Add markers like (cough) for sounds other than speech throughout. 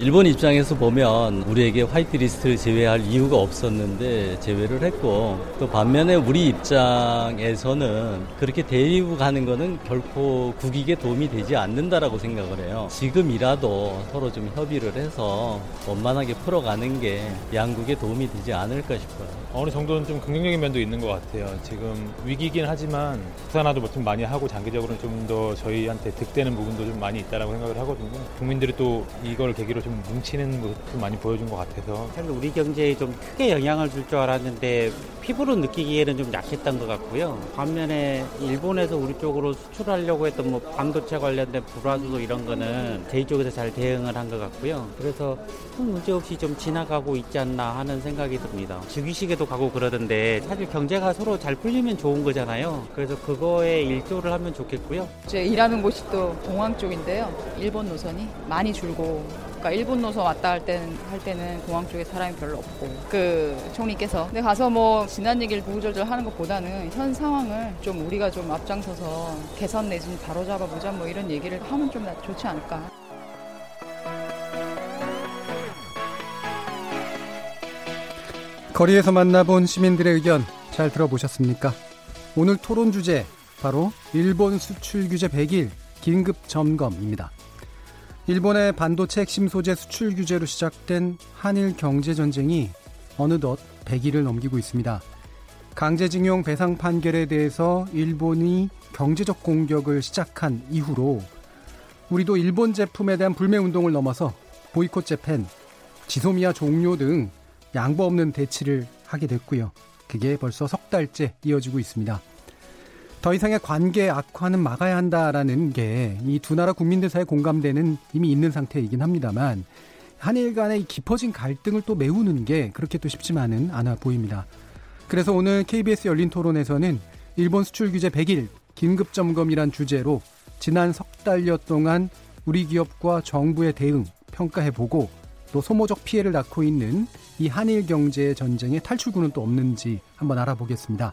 일본 입장에서 보면 우리에게 화이트리스트를 제외할 이유가 없었는데 제외를 했고 또 반면에 우리 입장에서는 그렇게 대립하는 거는 결코 국익에 도움이 되지 않는다라고 생각을 해요. 지금이라도 서로 좀 협의를 해서 원만하게 풀어가는 게 양국에 도움이 되지 않을까 싶어요. 어느 정도는 좀 긍정적인 면도 있는 것 같아요. 지금 위기긴 하지만 국산화도 뭐좀 많이 하고 장기적으로는 좀 더 저희한테 득되는 부분도 좀 많이 있다라고 생각을 하거든요. 국민들이 또 이걸 계기로 좀 뭉치는 모습도 많이 보여준 것 같아서 사실 우리 경제에 좀 크게 영향을 줄 줄 알았는데 피부로 느끼기에는 좀 약했던 것 같고요. 반면에 일본에서 우리 쪽으로 수출하려고 했던 뭐 반도체 관련된 불화수소 이런 거는 저희 쪽에서 잘 대응을 한 것 같고요. 그래서 큰 문제 없이 좀 지나가고 있지 않나 하는 생각이 듭니다. 즉위식에도 가고 그러던데 사실 경제가 서로 잘 풀리면 좋은 거잖아요. 그래서 그거에 일조를 하면 좋겠고요. 제 일하는 곳이 또 공항 쪽인데요. 일본 노선이 많이 줄고 그러니까 일본 노선 왔다 할 때는 할 때는 공항 쪽에 사람이 별로 없고 그 총리께서 근데 가서 뭐 지난 얘기를 구구절절 하는 것보다는 현 상황을 좀 우리가 좀 앞장서서 개선 내지는 바로잡아 보자 뭐 이런 얘기를 하면 좀 좋지 않을까. 거리에서 만나본 시민들의 의견 잘 들어보셨습니까? 오늘 토론 주제 바로 일본 수출 규제 100일 긴급 점검입니다. 일본의 반도체 핵심 소재 수출 규제로 시작된 한일 경제 전쟁이 어느덧 100일을 넘기고 있습니다. 강제징용 배상 판결에 대해서 일본이 경제적 공격을 시작한 이후로 우리도 일본 제품에 대한 불매 운동을 넘어서 보이콧 재팬, 지소미아 종료 등 양보 없는 대치를 하게 됐고요. 그게 벌써 석 달째 이어지고 있습니다. 더 이상의 관계 악화는 막아야 한다라는 게 이 두 나라 국민들 사이에 공감대는 이미 있는 상태이긴 합니다만 한일 간의 깊어진 갈등을 또 메우는 게 그렇게 또 쉽지만은 않아 보입니다. 그래서 오늘 KBS 열린 토론에서는 일본 수출 규제 100일 긴급 점검이란 주제로 지난 석 달여 동안 우리 기업과 정부의 대응 평가해 보고 또 소모적 피해를 낳고 있는 이 한일 경제 전쟁의 탈출구는 또 없는지 한번 알아보겠습니다.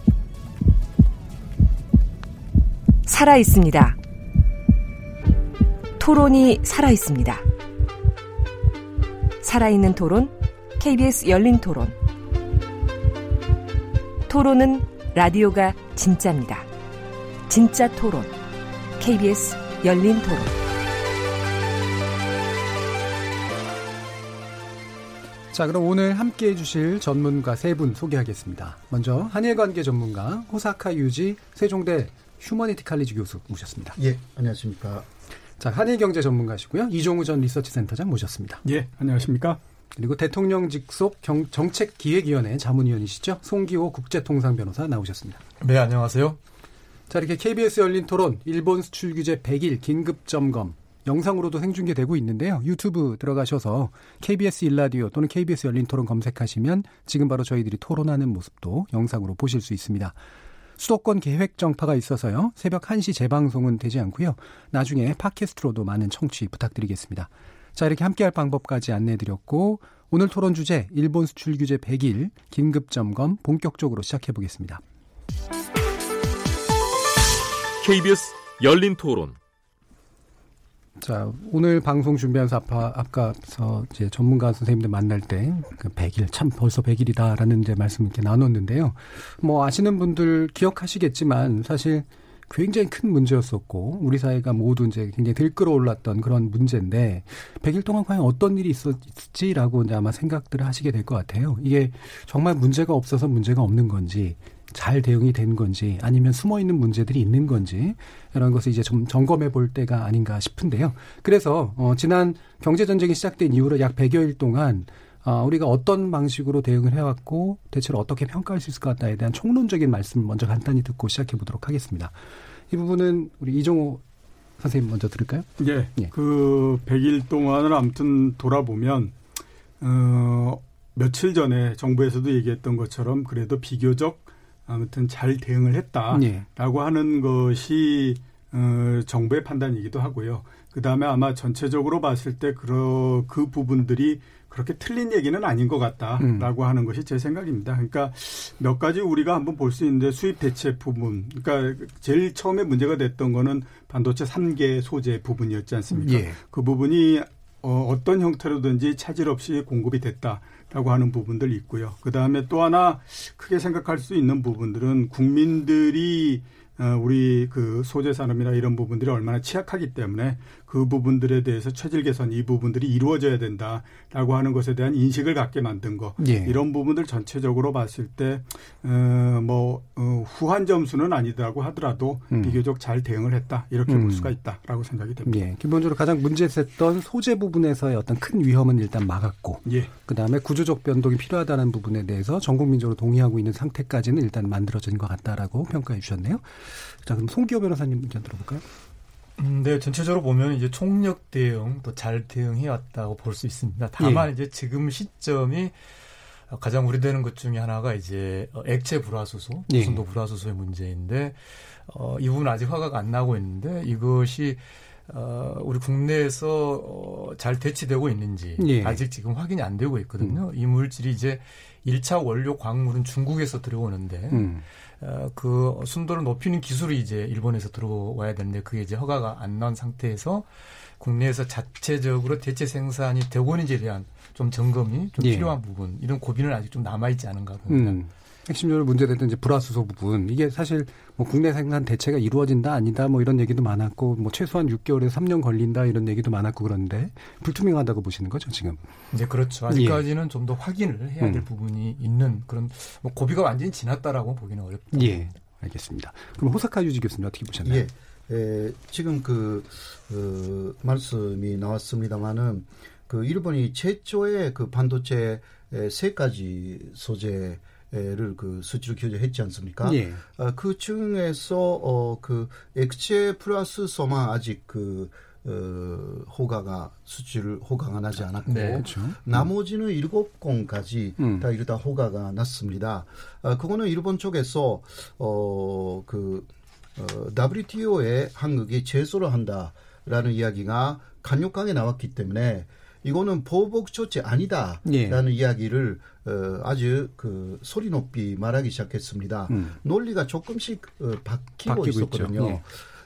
살아 있습니다. 토론이 살아 있습니다. 살아있는 토론, KBS 열린 토론. 토론은 라디오가 진짜입니다. 진짜 토론, KBS 열린 토론. 자, 그럼 오늘 함께 해주실 전문가 세 분 소개하겠습니다. 먼저 한일 관계 전문가 호사카 유지 세종대 휴머니티 칼리지 교수 모셨습니다. 예, 안녕하십니까. 자, 한일 경제 전문가시고요. 이종우 전 리서치 센터장 모셨습니다. 예, 안녕하십니까. 그리고 대통령 직속 경, 정책기획위원회 자문위원이시죠. 송기호 국제통상 변호사 나오셨습니다. 네, 안녕하세요. 자, 이렇게 KBS 열린 토론 일본 수출 규제 100일 긴급 점검 영상으로도 생중계되고 있는데요. 유튜브 들어가셔서 KBS 일라디오 또는 KBS 열린 토론 검색하시면 지금 바로 저희들이 토론하는 모습도 영상으로 보실 수 있습니다. 수도권 계획 정파가 있어서요. 새벽 1시 재방송은 되지 않고요. 나중에 팟캐스트로도 많은 청취 부탁드리겠습니다. 자, 이렇게 함께할 방법까지 안내해드렸고 오늘 토론 주제 일본 수출 규제 100일 긴급 점검 본격적으로 시작해 보겠습니다. KBS 열린 토론. 자, 오늘 방송 준비하면서 아까, 아까서 이제 전문가 선생님들 만날 때, 그 100일, 참 벌써 100일이다라는 이제 말씀 이렇게 나눴는데요. 뭐 아시는 분들 기억하시겠지만 사실 굉장히 큰 문제였었고, 우리 사회가 모두 이제 굉장히 들끓어 올랐던 그런 문제인데, 100일 동안 과연 어떤 일이 있었지라고 이제 아마 생각들을 하시게 될 것 같아요. 이게 정말 문제가 없어서 문제가 없는 건지, 잘 대응이 된 건지 아니면 숨어 있는 문제들이 있는 건지 이런 것을 이제 좀 점검해 볼 때가 아닌가 싶은데요. 그래서 어 지난 경제 전쟁이 시작된 이후로 약 100여일 동안 어, 우리가 어떤 방식으로 대응을 해왔고 대체로 어떻게 평가할 수 있을 것 같다에 대한 총론적인 말씀 먼저 간단히 듣고 시작해 보도록 하겠습니다. 이 부분은 우리 이종호 선생님 먼저 들을까요? 예. 예. 그 100일 동안을 아무튼 돌아보면 어 며칠 전에 정부에서도 얘기했던 것처럼 그래도 비교적 아무튼 잘 대응을 했다라고 예. 하는 것이 어 정부의 판단이기도 하고요. 그 다음에 아마 전체적으로 봤을 때 그, 그 부분들이 그렇게 틀린 얘기는 아닌 것 같다라고 음. 하는 것이 제 생각입니다. 그러니까 몇 가지 우리가 한번 볼 수 있는데 수입 대체 부분. 그러니까 제일 처음에 문제가 됐던 거는 반도체 3개 소재 부분이었지 않습니까? 예. 그 부분이 어, 어떤 형태로든지 차질 없이 공급이 됐다 라고 하는 부분들 있고요. 그 다음에 또 하나 크게 생각할 수 있는 부분들은 국민들이 어, 우리 그 소재 산업이나 이런 부분들이 얼마나 취약하기 때문에 그 부분들에 대해서 체질 개선 이 부분들이 이루어져야 된다라고 하는 것에 대한 인식을 갖게 만든 거 예. 이런 부분들 전체적으로 봤을 때뭐 어, 어, 후한 점수는 아니다고 하더라도 음. 비교적 잘 대응을 했다 이렇게 음. 볼 수가 있다라고 생각이 됩니다. 예. 기본적으로 가장 문제됐던 소재 부분에서의 어떤 큰 위험은 일단 막았고 예. 그 다음에 구조적 변동이 필요하다는 부분에 대해서 전 국민적으로 동의하고 있는 상태까지는 일단 만들어진 것 같다라고 평가해 주셨네요. 자 그럼 송기호 변호사님 의견 들어볼까요? 음, 네, 전체적으로 보면 이제 총력 대응 또 잘 대응해 왔다고 볼 수 있습니다. 다만 예. 이제 지금 시점이 가장 우려되는 것 중에 하나가 이제 액체 불화수소, 예. 고순도 불화수소의 문제인데 어, 이 부분 아직 화가가 안 나고 있는데 이것이 어, 우리 국내에서 어, 잘 대치되고 있는지 예. 아직 지금 확인이 안 되고 있거든요. 음. 이 물질이 이제 1차 원료 광물은 중국에서 들어오는데 음. 어, 그 순도를 높이는 기술이 이제 일본에서 들어와야 되는데 그게 이제 허가가 안 나온 상태에서 국내에서 자체적으로 대체 생산이 되고 있는지에 대한 좀 점검이 좀 예. 필요한 부분 이런 고비는 아직 좀 남아 있지 않은가 봅니다. 음. 핵심적으로 문제됐던 이제 불화수소 부분 이게 사실 뭐 국내 생산 대체가 이루어진다 아니다 뭐 이런 얘기도 많았고 뭐 최소한 6개월에서 3년 걸린다 이런 얘기도 많았고 그런데 불투명하다고 보시는 거죠 지금? 네 그렇죠. 아직까지는 예. 좀더 확인을 해야 될 음. 부분이 있는 그런 뭐 고비가 완전히 지났다라고 보기는 어렵다. 예, 알겠습니다. 그럼 호사카 유지 교수님 어떻게 보셨나요? 예. 에, 지금 그, 그 말씀이 나왔습니다마는 그 일본이 최초의 그 반도체 세 가지 소재 를그 수치로 규제했지 않습니까? 예. 어, 그 중에서 어, 그 액체 플러스 소만 아직 그 어, 호가가 수치를 호가가 나지 않았고 네, 그렇죠. 나머지는 일곱 건까지 음. 다 이르다 호가가 났습니다. 어, 그거는 일본 쪽에서 어그 어, WTO에 한국이 제소를 한다라는 이야기가 강력하게 나왔기 때문에 이거는 보복 조치 아니다라는 예. 이야기를 어, 아주 그 소리 높이 말하기 시작했습니다. 음. 논리가 조금씩 어, 바뀌고, 있었거든요. 예.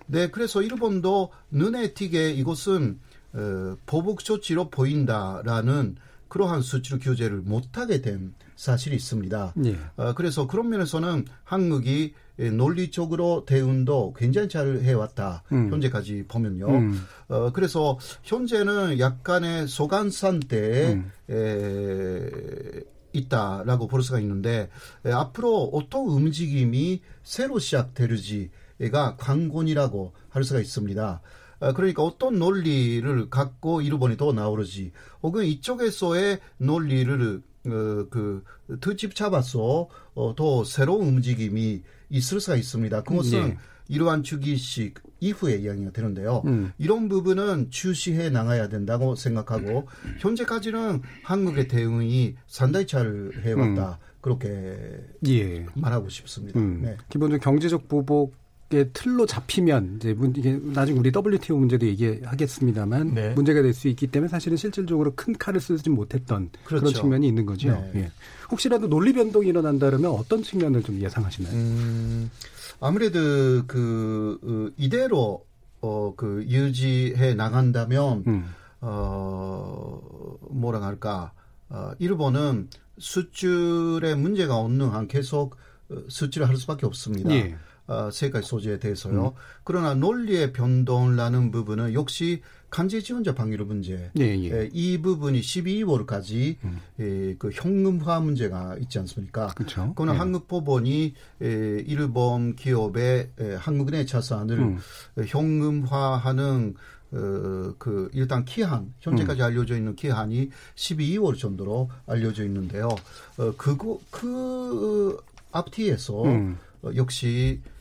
네, 그래서 일본도 눈에 띄게 이것은 어, 보복 조치로 보인다라는 그러한 수치로 규제를 못하게 된 사실이 있습니다. 예. 어, 그래서 그런 면에서는 한국이 논리적으로 대응도 굉장히 잘 해왔다. 음. 현재까지 보면요. 음. 어, 그래서 현재는 약간의 소간산 때에 음. 에, 있다라고 볼 수가 있는데 에, 앞으로 어떤 움직임이 새로 시작되는지가 관건이라고 할 수가 있습니다. 어, 그러니까 어떤 논리를 갖고 일본이 더 나오르지 혹은 이쪽에서의 논리를 어, 그 특집 잡아서 어, 더 새로운 움직임이 있을 수가 있습니다. 그것은 네. 이러한 주기식 이후에 이야기가 되는데요. 음. 이런 부분은 주시해 나가야 된다고 생각하고 현재까지는 한국의 대응이 상당히 잘 해왔다. 음. 그렇게 예. 말하고 싶습니다. 음. 네. 기본적으로 경제적 보복 의 틀로 잡히면 이제 이게 나중에 우리 WTO 문제도 얘기하겠습니다만 네. 문제가 될 수 있기 때문에 사실은 실질적으로 큰 칼을 쓰지 못했던 그렇죠. 그런 측면이 있는 거죠. 네. 예. 혹시라도 논리 변동이 일어난다면 어떤 측면을 좀 예상하시나요? 음, 아무래도 그 어, 이대로 어, 그 유지해 나간다면 음. 어, 뭐라 할까 어, 일본은 수출에 문제가 없는 한 계속 어, 수출을 할 수밖에 없습니다. 예. 어, 세 가지 소재에 대해서요. 음. 그러나 논리의 변동이라는 부분은 역시 간제 지원자 방위로 문제. 예, 예. 에, 이 부분이 12월까지 음. 에, 그 현금화 문제가 있지 않습니까? 그렇죠. 그거는 예. 한국 법원이 에, 일본 기업의 에, 한국은행 자산을 음. 현금화하는 어, 그 일단 기한 현재까지 음. 알려져 있는 기한이 12월 정도로 알려져 있는데요. 어, 그거 그 앞뒤에서 음. 어, 역시 예,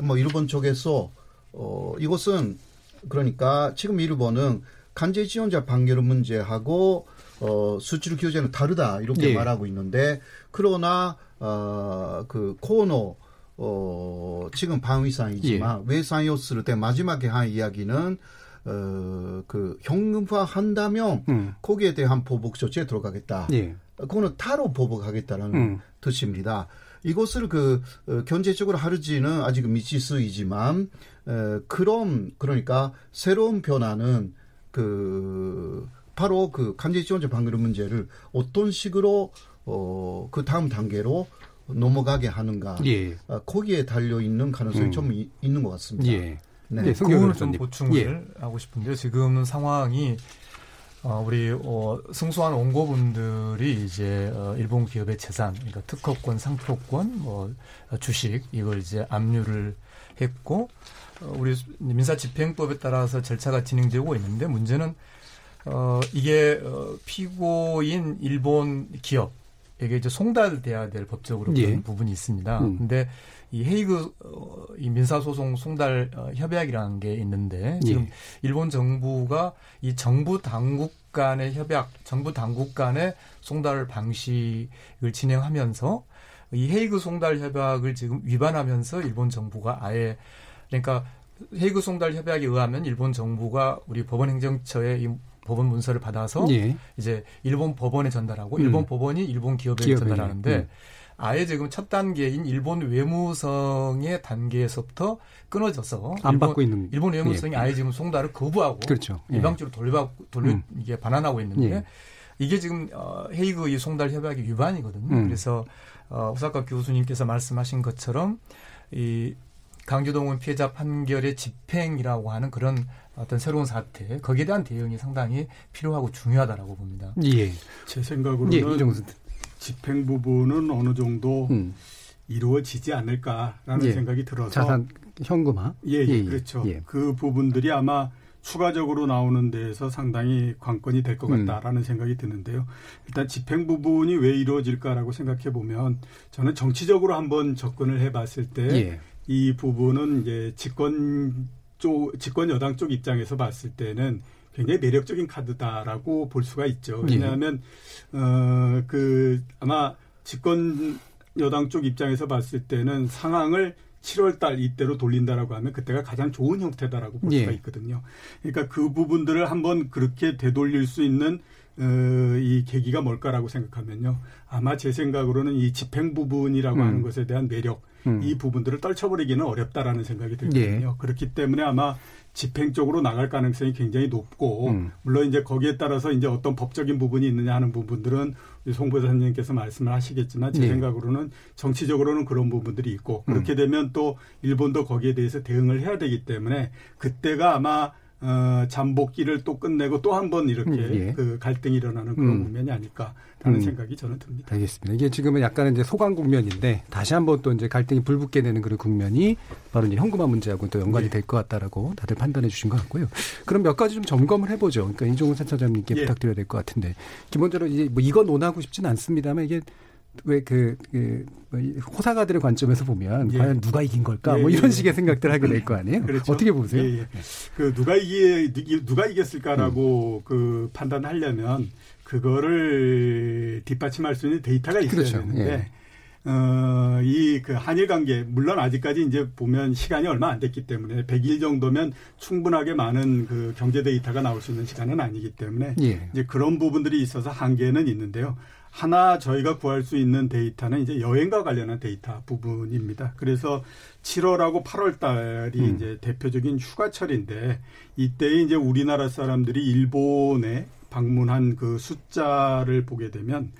뭐 일본 쪽에서 어, 이것은 그러니까 지금 일본은 간제 지원자 판결 문제하고 어, 수출 규제는 다르다 이렇게 예. 말하고 있는데 그러나 어, 그 코너 어, 지금 방위상이지만 예. 외상이었을 때 마지막에 한 이야기는 어, 그 현금화 한다면 음. 거기에 대한 보복 조치에 들어가겠다. 예. 그거는 타로 보복하겠다는 음. 뜻입니다. 이것을 그 어, 경제적으로 하르지는 아직 미치수이지만 어, 그럼 그러니까 새로운 변화는 그 바로 그 간제 지원자 방금 문제를 어떤 식으로 어, 그 다음 단계로 넘어가게 하는가 예. 어, 거기에 달려 있는 가능성이 음. 좀 이, 있는 것 같습니다. 예. 네. 네, 그거는 좀 보충을 예. 하고 싶은데요. 지금 상황이 어, 우리 어, 승소한 원고분들이 이제 어, 일본 기업의 재산, 그러니까 특허권, 상표권, 뭐 주식 이걸 이제 압류를 했고 어, 우리 민사집행법에 따라서 절차가 진행되고 있는데 문제는 어, 이게 어, 피고인 일본 기업에게 이제 송달돼야 될 법적으로 그런 예. 부분이 있습니다. 음. 근데 이 헤이그 어, 이 민사소송 송달 어, 협약이라는 게 있는데 지금 예. 일본 정부가 이 정부 당국 간의 협약, 정부 당국 간의 송달 방식을 진행하면서 이 헤이그 송달 협약을 지금 위반하면서 일본 정부가 아예 그러니까 헤이그 송달 협약에 의하면 일본 정부가 우리 법원 행정처에 이 법원 문서를 받아서 예. 이제 일본 법원에 전달하고 음. 일본 법원이 일본 기업에 기업에, 전달하는데 음. 아예 지금 첫 단계인 일본 외무성의 단계에서부터 끊어져서 안 일본, 받고 있는 일본 외무성이 예. 아예 지금 송달을 거부하고 그렇죠. 예. 일방적으로 돌려 돌려 음. 이게 반환하고 있는데 예. 이게 지금 어, 헤이그 이 송달 협약의 위반이거든요. 음. 그래서 어, 후사카 교수님께서 말씀하신 것처럼 이 강주동은 피해자 판결의 집행이라고 하는 그런 어떤 새로운 사태 거기에 대한 대응이 상당히 필요하고 중요하다라고 봅니다. 예. 제 생각으로는 예, 집행 부분은 어느 정도 음. 이루어지지 않을까라는 예. 생각이 들어서 자산 현금화 예, 예, 예 그렇죠 예. 그 부분들이 아마 추가적으로 나오는 데에서 상당히 관건이 될것 음. 같다라는 음. 생각이 드는데요. 일단 집행 부분이 왜 이루어질까라고 생각해 보면 저는 정치적으로 한번 접근을 해봤을 때이 예. 부분은 이제 집권 쪽 집권 여당 쪽 입장에서 봤을 때는 굉장히 매력적인 카드다라고 볼 수가 있죠. 예. 왜냐하면 예. 어, 어그 아마 집권 여당 쪽 입장에서 봤을 때는 상황을 7월 달 이때로 돌린다라고 하면 그때가 가장 좋은 형태다라고 볼 수가 예. 있거든요. 그러니까 그 부분들을 한번 그렇게 되돌릴 수 있는 어, 이 계기가 뭘까라고 생각하면요. 아마 제 생각으로는 이 집행 부분이라고 음. 하는 것에 대한 매력, 음. 이 부분들을 떨쳐버리기는 어렵다라는 생각이 들거든요. 예. 그렇기 때문에 아마 집행 쪽으로 나갈 가능성이 굉장히 높고 음. 물론 이제 거기에 따라서 이제 어떤 법적인 부분이 있느냐 하는 부분들은 송 부사님께서 말씀을 하시겠지만 제 네. 생각으로는 정치적으로는 그런 부분들이 있고 그렇게 음. 되면 또 일본도 거기에 대해서 대응을 해야 되기 때문에 그때가 아마 어, 잠복기를 또 끝내고 또 한 번 이렇게 음, 예. 그 갈등이 일어나는 그런 음. 국면이 아닐까라는 음. 생각이 저는 듭니다. 알겠습니다. 이게 지금은 약간 이제 소강 국면인데 다시 한번 또 이제 갈등이 불붙게 되는 그런 국면이 바로 이제 현금화 문제하고 또 연관이 예. 될것 같다라고 다들 판단해 주신 것 같고요. 그럼 몇 가지 좀 점검을 해보죠. 그러니까 이종훈 센터장님께 예. 부탁드려야 될 것 같은데 기본적으로 이제 뭐 이거 논하고 싶지는 않습니다만 이게 왜그 그, 뭐 호사가들의 관점에서 보면 예. 과연 누가 이긴 걸까? 예, 뭐 이런 예. 식의 생각들 하게 될 거 아니에요? 그렇죠. 어떻게 보세요? 예, 예. 그 누가 이기 누가 이겼을까라고 음. 그 판단하려면 그거를 뒷받침할 수 있는 데이터가 있어야 그렇죠. 되는데 예. 어, 이 그 한일 관계, 물론 아직까지 이제 보면 시간이 얼마 안 됐기 때문에 100일 정도면 충분하게 많은 그 경제 데이터가 나올 수 있는 시간은 아니기 때문에 예. 이제 그런 부분들이 있어서 한계는 있는데요. 하나 저희가 구할 수 있는 데이터는 이제 여행과 관련한 데이터 부분입니다. 그래서 7월하고 8월 달이 음. 이제 대표적인 휴가철인데 이때 이제 우리나라 사람들이 일본에 방문한 그 숫자를 보게 되면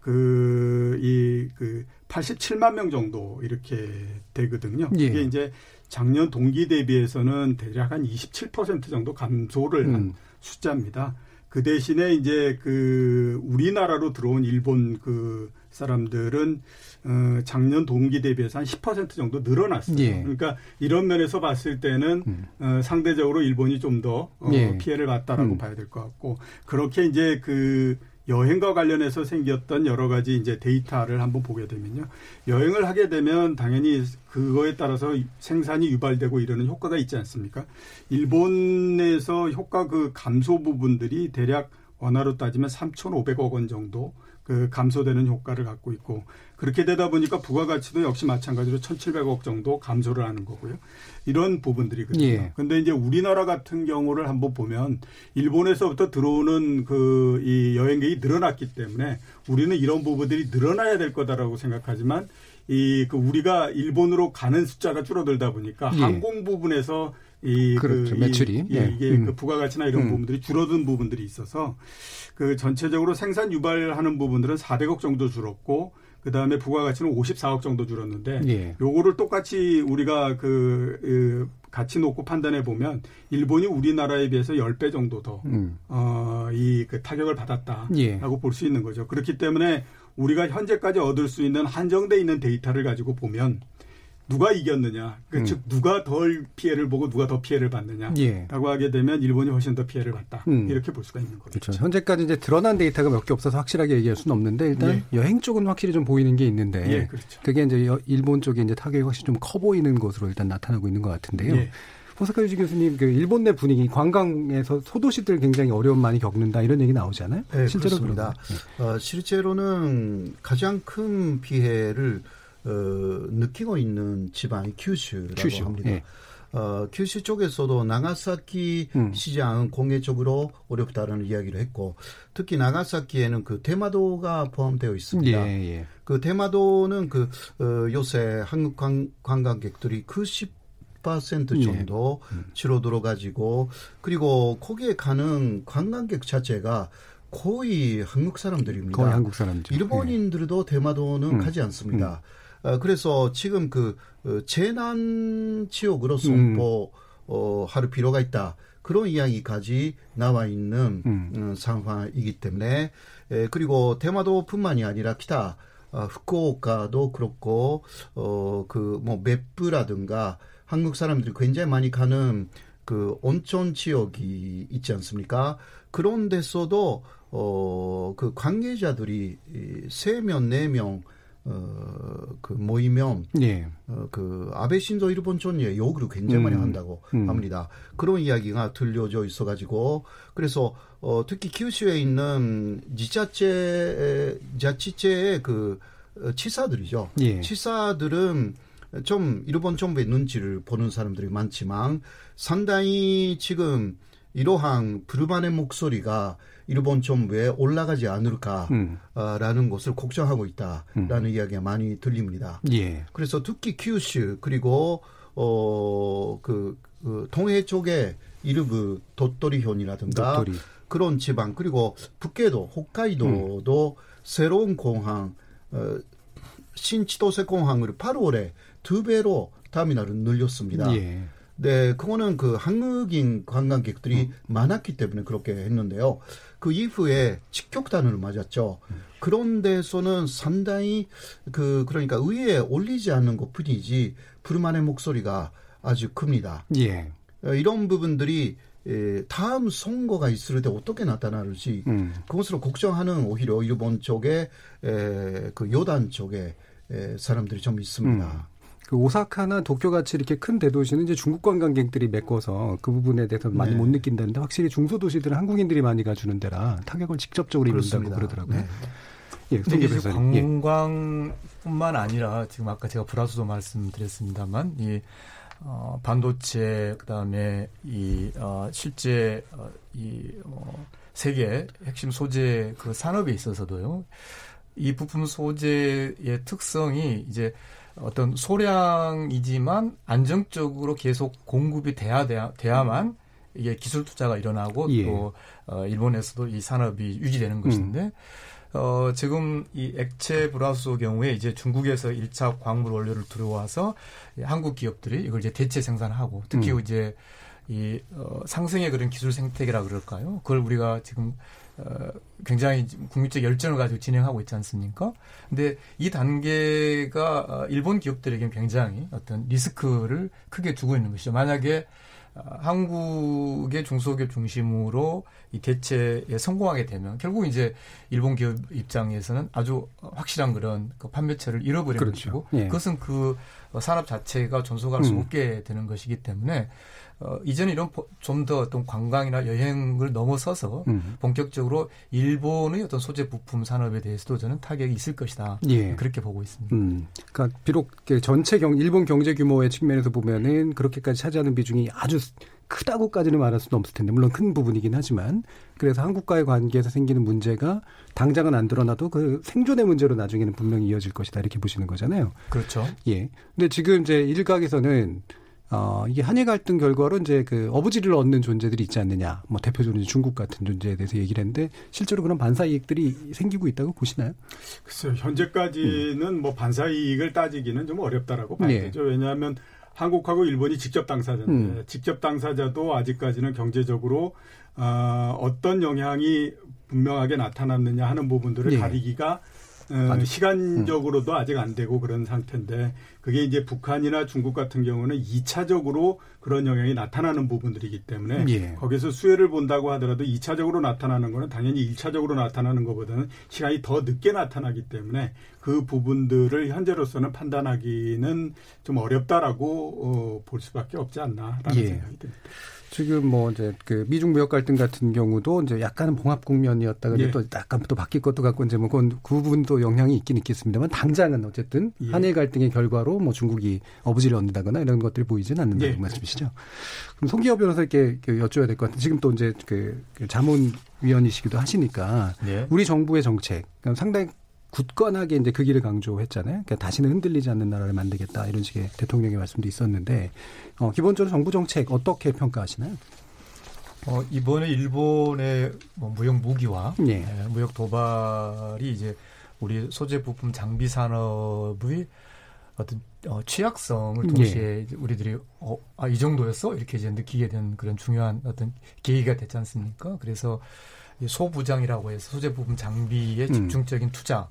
그, 이, 그, 87만 명 정도 이렇게 되거든요. 예. 이게 이제 작년 동기 대비해서는 대략 한 27% 정도 감소를 음. 한 숫자입니다. 그 대신에 이제 그 우리나라로 들어온 일본 그 사람들은 어, 작년 동기 대비해서 한 10% 정도 늘어났어요. 예. 그러니까 이런 면에서 봤을 때는 음. 어, 상대적으로 일본이 좀더 어, 예. 피해를 봤다라고 음. 봐야 될 것 같고 그렇게 이제 그 여행과 관련해서 생겼던 여러 가지 이제 데이터를 한번 보게 되면요. 여행을 하게 되면 당연히 그거에 따라서 생산이 유발되고 이러는 효과가 있지 않습니까? 일본에서 효과 그 감소 부분들이 대략 원화로 따지면 3,500억 원 정도 그 감소되는 효과를 갖고 있고 그렇게 되다 보니까 부가가치도 역시 마찬가지로 1,700억 정도 감소를 하는 거고요. 이런 부분들이거든요. 예. 근데 이제 우리나라 같은 경우를 한번 보면 일본에서부터 들어오는 그 이 여행객이 늘어났기 때문에 우리는 이런 부분들이 늘어나야 될 거다라고 생각하지만 이 그 우리가 일본으로 가는 숫자가 줄어들다 보니까 예. 항공 부분에서 이 그렇죠. 그 매출이 이, 예, 이게 음. 그 부가가치나 이런 음. 부분들이 줄어든 부분들이 있어서 그 전체적으로 생산 유발하는 부분들은 400억 정도 줄었고 그 다음에 부가가치는 54억 정도 줄었는데 예. 요거를 똑같이 우리가 그, 그 같이 놓고 판단해 보면 일본이 우리나라에 비해서 10배 정도 더 음. 어, 이 그 타격을 받았다라고 예. 볼수 있는 거죠. 그렇기 때문에 우리가 현재까지 얻을 수 있는 한정돼 있는 데이터를 가지고 보면 누가 이겼느냐, 그 음. 즉 누가 덜 피해를 보고 누가 더 피해를 받느냐라고 예. 하게 되면 일본이 훨씬 더 피해를 봤다 음. 이렇게 볼 수가 있는 거죠. 그렇죠. 현재까지 이제 드러난 데이터가 몇 개 없어서 확실하게 얘기할 수는 없는데 일단 예. 여행 쪽은 확실히 좀 보이는 게 있는데 예, 그렇죠. 그게 이제 일본 쪽에 이제 타격이 확실히 좀 커 보이는 것으로 일단 나타나고 있는 것 같은데요. 예. 호사카 유지 교수님, 그 일본 내 분위기, 관광에서 소도시들 굉장히 어려움 많이 겪는다 이런 얘기 나오잖아요. 네, 실제로 그렇습니다. 어, 실제로는 가장 큰 피해를 어, 느끼고 있는 지방이 큐슈라고 큐슈. 합니다. 예. 어, 큐슈 쪽에서도 나가사키 음. 시장은 공개적으로 어렵다라는 이야기를 했고 특히 나가사키에는 그 대마도가 포함되어 있습니다. 예, 예. 그 대마도는 그 어, 요새 한국 관, 관광객들이 그10% 예. 정도 예. 음. 줄어들어 가지고 그리고 거기에 가는 관광객 자체가 거의 한국 사람들입니다. 거의 한국 사람들. 일본인들도 대마도는 음. 가지 않습니다. 음. 어, 그래서 지금 그 어, 재난 지역으로 선포 음. 어, 할 필요가 있다. 그런 이야기까지 나와 있는 음. 음. 상황이기 때문에 에, 그리고 대마도뿐만이 아니라 기타 어, 후쿠오카도 그렇고 어그뭐 맵부라든가 한국 사람들이 굉장히 많이 가는 그 온천 지역이 있지 않습니까? 그런 데서도 어그 관계자들이 세명 네명 어, 그 모이면 예. 어, 그 아베 신조 일본 총리의 욕을 굉장히 음. 많이 한다고 음. 합니다. 그런 이야기가 들려져 있어가지고 그래서 어, 특히 키우슈에 있는 지자체 자치체의 그 어, 치사들이죠. 예. 치사들은 좀 일본 정부의 눈치를 보는 사람들이 많지만 상당히 지금 이러한 불만의 목소리가 일본 정부에 올라가지 않을까라는 음. 것을 걱정하고 있다라는 음. 이야기가 많이 들립니다. 예. 그래서 특히 큐슈 그리고 어그 그 동해 쪽에 이르브 도토리현이라든가 도토리. 그런 지방 그리고 북계도 홋카이도도 음. 새로운 공항 어, 신치도세 공항을 8월에 두 배로 타미널을 늘렸습니다. 예. 네, 그거는 그 한국인 관광객들이 음. 많았기 때문에 그렇게 했는데요. 그 이후에 직격탄을 맞았죠. 음. 그런 데서는 상당히 그 그러니까 의회에 올리지 않는 것 뿐이지 불만의 목소리가 아주 큽니다. 예. 어, 이런 부분들이 에, 다음 선거가 있을 때 어떻게 나타날지 음. 그것으로 걱정하는 오히려 일본 쪽에 에, 그 요단 쪽에 에, 사람들이 좀 있습니다. 음. 그 오사카나 도쿄 같이 이렇게 큰 대도시는 이제 중국 관광객들이 메꿔서 그 부분에 대해서 많이 네. 못 느낀다는데 확실히 중소도시들은 한국인들이 많이 가주는 데라 타격을 직접적으로 입는다고 그러더라고요. 네. 예, 근데 이게 관광뿐만 아니라 지금 아까 제가 불화수도 말씀드렸습니다만 이 어, 반도체 그다음에 이 어, 실제 어, 이 어, 세계 핵심 소재 그 산업에 있어서도요. 이 부품 소재의 특성이 이제 어떤 소량이지만 안정적으로 계속 공급이 돼야 돼야, 만 이게 기술 투자가 일어나고 예. 또 어, 일본에서도 이 산업이 유지되는 음. 것인데 어, 지금 이 액체 브라우스 경우에 이제 중국에서 1차 광물 원료를 들어와서 한국 기업들이 이걸 이제 대체 생산하고 특히 음. 이제 이 어, 상승의 그런 기술 생태계라 그럴까요? 그걸 우리가 지금 어, 굉장히 국민적 열정을 가지고 진행하고 있지 않습니까? 근데 이 단계가 어, 일본 기업들에게는 굉장히 어떤 리스크를 크게 두고 있는 것이죠. 만약에 어, 한국의 중소기업 중심으로 이 대체에 성공하게 되면 결국 이제 일본 기업 입장에서는 아주 확실한 그런 그 판매처를 잃어버리는 그렇죠. 것이고 예. 그것은 그 산업 자체가 존속할 수 음. 없게 되는 것이기 때문에 어, 이전에 이런 좀 더 어떤 관광이나 여행을 넘어서서 음. 본격적으로 일본의 어떤 소재 부품 산업에 대해서도 저는 타격이 있을 것이다. 예. 그렇게 보고 있습니다. 음. 그러니까 비록 전체 경 일본 경제 규모의 측면에서 보면은 그렇게까지 차지하는 비중이 아주 크다고까지는 말할 수는 없을 텐데 물론 큰 부분이긴 하지만 그래서 한국과의 관계에서 생기는 문제가 당장은 안 드러나도 그 생존의 문제로 나중에는 분명히 이어질 것이다 이렇게 보시는 거잖아요. 그렇죠. 예. 근데 지금 이제 일각에서는 어, 이게 한일 갈등 결과로 이제 그 어부지를 얻는 존재들이 있지 않느냐. 뭐 대표적으로 중국 같은 존재에 대해서 얘기를 했는데 실제로 그런 반사 이익들이 생기고 있다고 보시나요? 글쎄요. 현재까지는 음. 뭐 반사 이익을 따지기는 좀 어렵다라고 봐야 네. 되죠. 왜냐하면 한국하고 일본이 직접 당사자인데 음. 직접 당사자도 아직까지는 경제적으로 어, 어떤 영향이 분명하게 나타났느냐 하는 부분들을 네. 가리기가 어, 시간적으로도 음. 아직 안 되고 그런 상태인데 그게 이제 북한이나 중국 같은 경우는 2차적으로 그런 영향이 나타나는 부분들이기 때문에 예. 거기서 수혜를 본다고 하더라도 2차적으로 나타나는 거는 당연히 1차적으로 나타나는 것보다는 시간이 더 늦게 나타나기 때문에 그 부분들을 현재로서는 판단하기는 좀 어렵다라고 어, 볼 수밖에 없지 않나라는 예. 생각이 듭니다. 지금 뭐 이제 그 미중 무역 갈등 같은 경우도 이제 약간은 봉합 국면이었다가 예. 또 약간 또 바뀔 것도 같고 이제 뭐 그건 그 부분도 영향이 있긴 있겠습니다만 당장은 어쨌든 예. 한일 갈등의 결과로 뭐 중국이 어부지를 얻는다거나 이런 것들이 보이지는 않는다는 예. 말씀이시죠. 그럼 송기호 변호사께 여쭤야 될 것 같아요. 지금 또 이제 그, 그 자문위원이시기도 하시니까 예. 우리 정부의 정책 상당히 굳건하게 이제 그 길을 강조했잖아요. 그러니까 다시는 흔들리지 않는 나라를 만들겠다 이런 식의 대통령의 말씀도 있었는데 어, 기본적으로 정부 정책 어떻게 평가하시나요? 어, 이번에 일본의 뭐 무역 무기와 예. 예, 무역 도발이 이제 우리 소재 부품 장비 산업의 어떤 어, 취약성을 동시에 예. 우리들이 어, 아, 이 정도였어? 이렇게 이제 느끼게 된 그런 중요한 어떤 계기가 됐지 않습니까? 그래서 소부장이라고 해서 소재 부품 장비의 음. 집중적인 음. 투자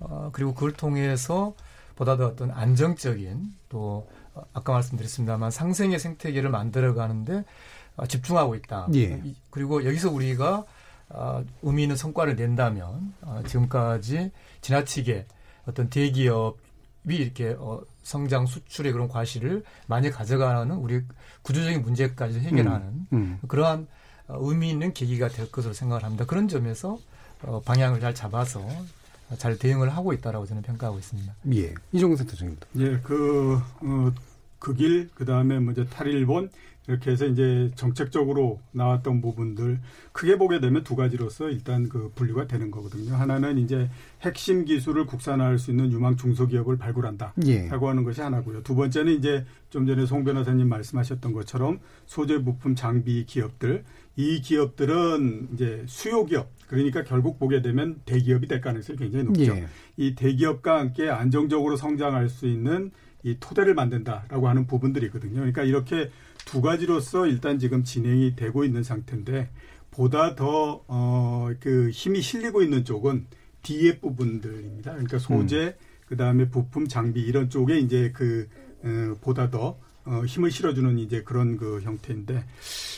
어, 그리고 그걸 통해서 보다 더 어떤 안정적인 또 어, 아까 말씀드렸습니다만 상생의 생태계를 만들어가는데 어, 집중하고 있다. 예. 그리고 여기서 우리가 어, 의미 있는 성과를 낸다면 어, 지금까지 지나치게 어떤 대기업이 이렇게 어, 성장 수출의 그런 과실을 많이 가져가는 우리 구조적인 문제까지 해결하는 음, 음. 그러한 어, 의미 있는 계기가 될 것으로 생각을 합니다. 그런 점에서 어, 방향을 잘 잡아서 잘 대응을 하고 있다라고 저는 평가하고 있습니다. 예. 이종근 센터장입니다. 예, 그, 어, 그 길, 그 다음에 먼저 탈일본, 이렇게 해서 이제 정책적으로 나왔던 부분들 크게 보게 되면 두 가지로서 일단 그 분류가 되는 거거든요. 하나는 이제 핵심 기술을 국산화할 수 있는 유망 중소기업을 발굴한다. 예. 라고 하는 것이 하나고요. 두 번째는 이제 좀 전에 송 변호사님 말씀하셨던 것처럼 소재 부품 장비 기업들 이 기업들은 이제 수요 기업 그러니까 결국 보게 되면 대기업이 될 가능성이 굉장히 높죠. 예. 이 대기업과 함께 안정적으로 성장할 수 있는 이 토대를 만든다라고 하는 부분들이 있거든요. 그러니까 이렇게 두 가지로서 일단 지금 진행이 되고 있는 상태인데 보다 더어그 힘이 실리고 있는 쪽은 뒤에 부분들입니다. 그러니까 소재 음. 그 다음에 부품 장비 이런 쪽에 이제 그 어, 보다 더 어, 힘을 실어주는 이제 그런 그 형태인데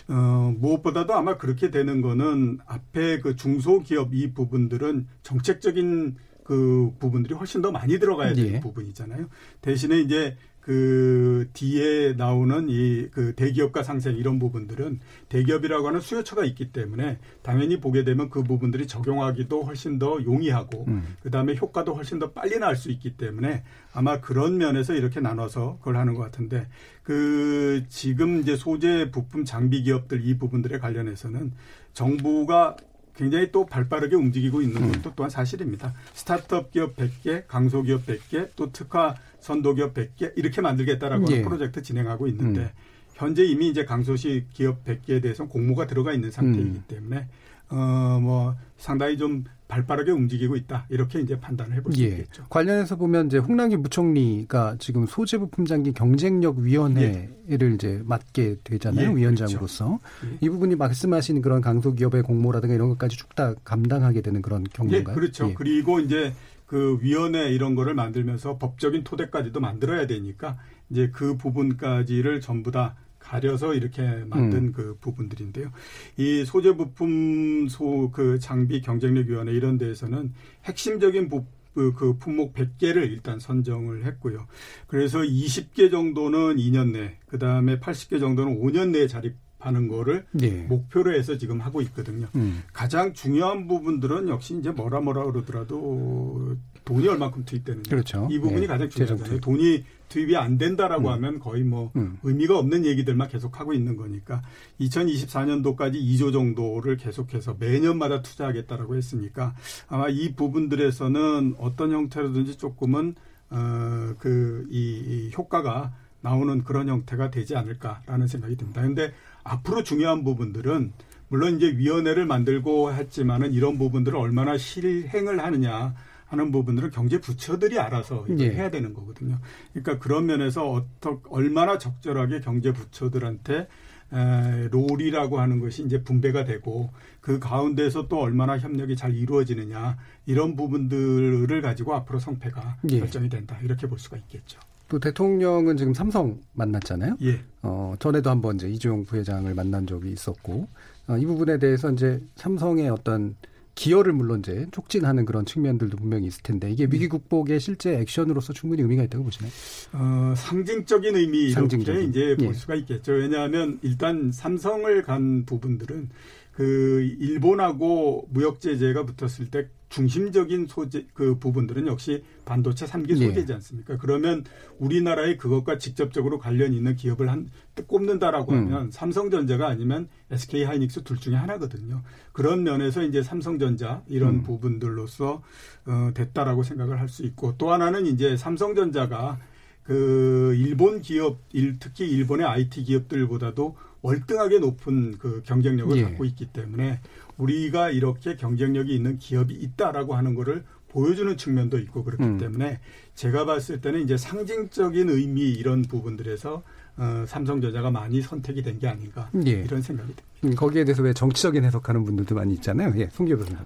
어, 무엇보다도 아마 그렇게 되는 거는 앞에 그 중소기업 이 부분들은 정책적인 그 부분들이 훨씬 더 많이 들어가야 되는 예. 부분이잖아요. 대신에 이제 그 뒤에 나오는 이 그 대기업과 상생 이런 부분들은 대기업이라고 하는 수요처가 있기 때문에 당연히 보게 되면 그 부분들이 적용하기도 훨씬 더 용이하고 음. 그다음에 효과도 훨씬 더 빨리 날 수 있기 때문에 아마 그런 면에서 이렇게 나눠서 그걸 하는 것 같은데 그 지금 이제 소재 부품 장비 기업들 이 부분들에 관련해서는 정부가 굉장히 또 발빠르게 움직이고 있는 음. 것도 또한 사실입니다. 스타트업 기업 100개, 강소기업 100개, 또 특화 선도기업 100개 이렇게 만들겠다라고 예. 하는 프로젝트 진행하고 있는데 음. 현재 이미 이제 강소시 기업 100개에 대해서 공모가 들어가 있는 상태이기 음. 때문에 어 뭐 상당히 좀 발빠르게 움직이고 있다 이렇게 이제 판단을 해볼 수 예. 있겠죠. 관련해서 보면 이제 홍남기 부총리가 지금 소재부품 장기 경쟁력 위원회를 예. 이제 맡게 되잖아요 예, 위원장으로서 그렇죠. 이 부분이 말씀하신 그런 강소기업의 공모라든가 이런 것까지 쭉 다 감당하게 되는 그런 경우인가요? 예, 그렇죠. 예. 그리고 이제 그 위원회 이런 거를 만들면서 법적인 토대까지도 만들어야 되니까 이제 그 부분까지를 전부 다 가려서 이렇게 만든 음. 그 부분들인데요. 이 소재 부품 소 그 장비 경쟁력 위원회 이런 데에서는 핵심적인 부, 그, 그 품목 100개를 일단 선정을 했고요. 그래서 20개 정도는 2년 내, 그 다음에 80개 정도는 5년 내에 자립 하는 거를 네. 목표로 해서 지금 하고 있거든요. 음. 가장 중요한 부분들은 역시 이제 뭐라 뭐라 그러더라도 돈이 얼마큼 투입되는지 그렇죠. 이 부분이 네. 가장 중요하잖아요. 돈이 투입이 안 된다라고 음. 하면 거의 뭐 음. 의미가 없는 얘기들만 계속 하고 있는 거니까 2024년도까지 2조 정도를 계속해서 매년마다 투자하겠다라고 했으니까 아마 이 부분들에서는 어떤 형태로든지 조금은 어 그 이, 이 효과가 나오는 그런 형태가 되지 않을까라는 생각이 듭니다. 근데 앞으로 중요한 부분들은 물론 이제 위원회를 만들고 했지만은 이런 부분들을 얼마나 실행을 하느냐 하는 부분들은 경제 부처들이 알아서 이걸 예. 해야 되는 거거든요. 그러니까 그런 면에서 어떻 얼마나 적절하게 경제 부처들한테 에, 롤이라고 하는 것이 이제 분배가 되고 그 가운데서 또 얼마나 협력이 잘 이루어지느냐 이런 부분들을 가지고 앞으로 성패가 예. 결정이 된다 이렇게 볼 수가 있겠죠. 또 대통령은 지금 삼성 만났잖아요. 예. 어, 전에도 한번 이제 이주용 부회장을 만난 적이 있었고 어, 이 부분에 대해서 이제 삼성의 어떤 기여를 물론 이제 촉진하는 그런 측면들도 분명히 있을 텐데 이게 위기 극복의 실제 액션으로서 충분히 의미가 있다고 보시나요? 어, 상징적인 의미 상징적인. 이제 볼 예. 수가 있겠죠. 왜냐하면 일단 삼성을 간 부분들은 그 일본하고 무역 제재가 붙었을 때 중심적인 소재 그 부분들은 역시 반도체 3기 예. 소재지 않습니까? 그러면 우리나라의 그것과 직접적으로 관련 있는 기업을 한 꼽는다라고 음. 하면 삼성전자가 아니면 SK 하이닉스 둘 중에 하나거든요. 그런 면에서 이제 삼성전자 이런 음. 부분들로서 어 됐다라고 생각을 할 수 있고 또 하나는 이제 삼성전자가 그 일본 기업 특히 일본의 IT 기업들보다도 월등하게 높은 그 경쟁력을 예. 갖고 있기 때문에 우리가 이렇게 경쟁력이 있는 기업이 있다라고 하는 거를 보여주는 측면도 있고 그렇기 음. 때문에 제가 봤을 때는 이제 상징적인 의미 이런 부분들에서 어, 삼성전자가 많이 선택이 된 게 아닌가 예. 이런 생각이 듭니다. 음, 거기에 대해서 왜 정치적인 해석하는 분들도 많이 있잖아요. 예, 송기호 교수님.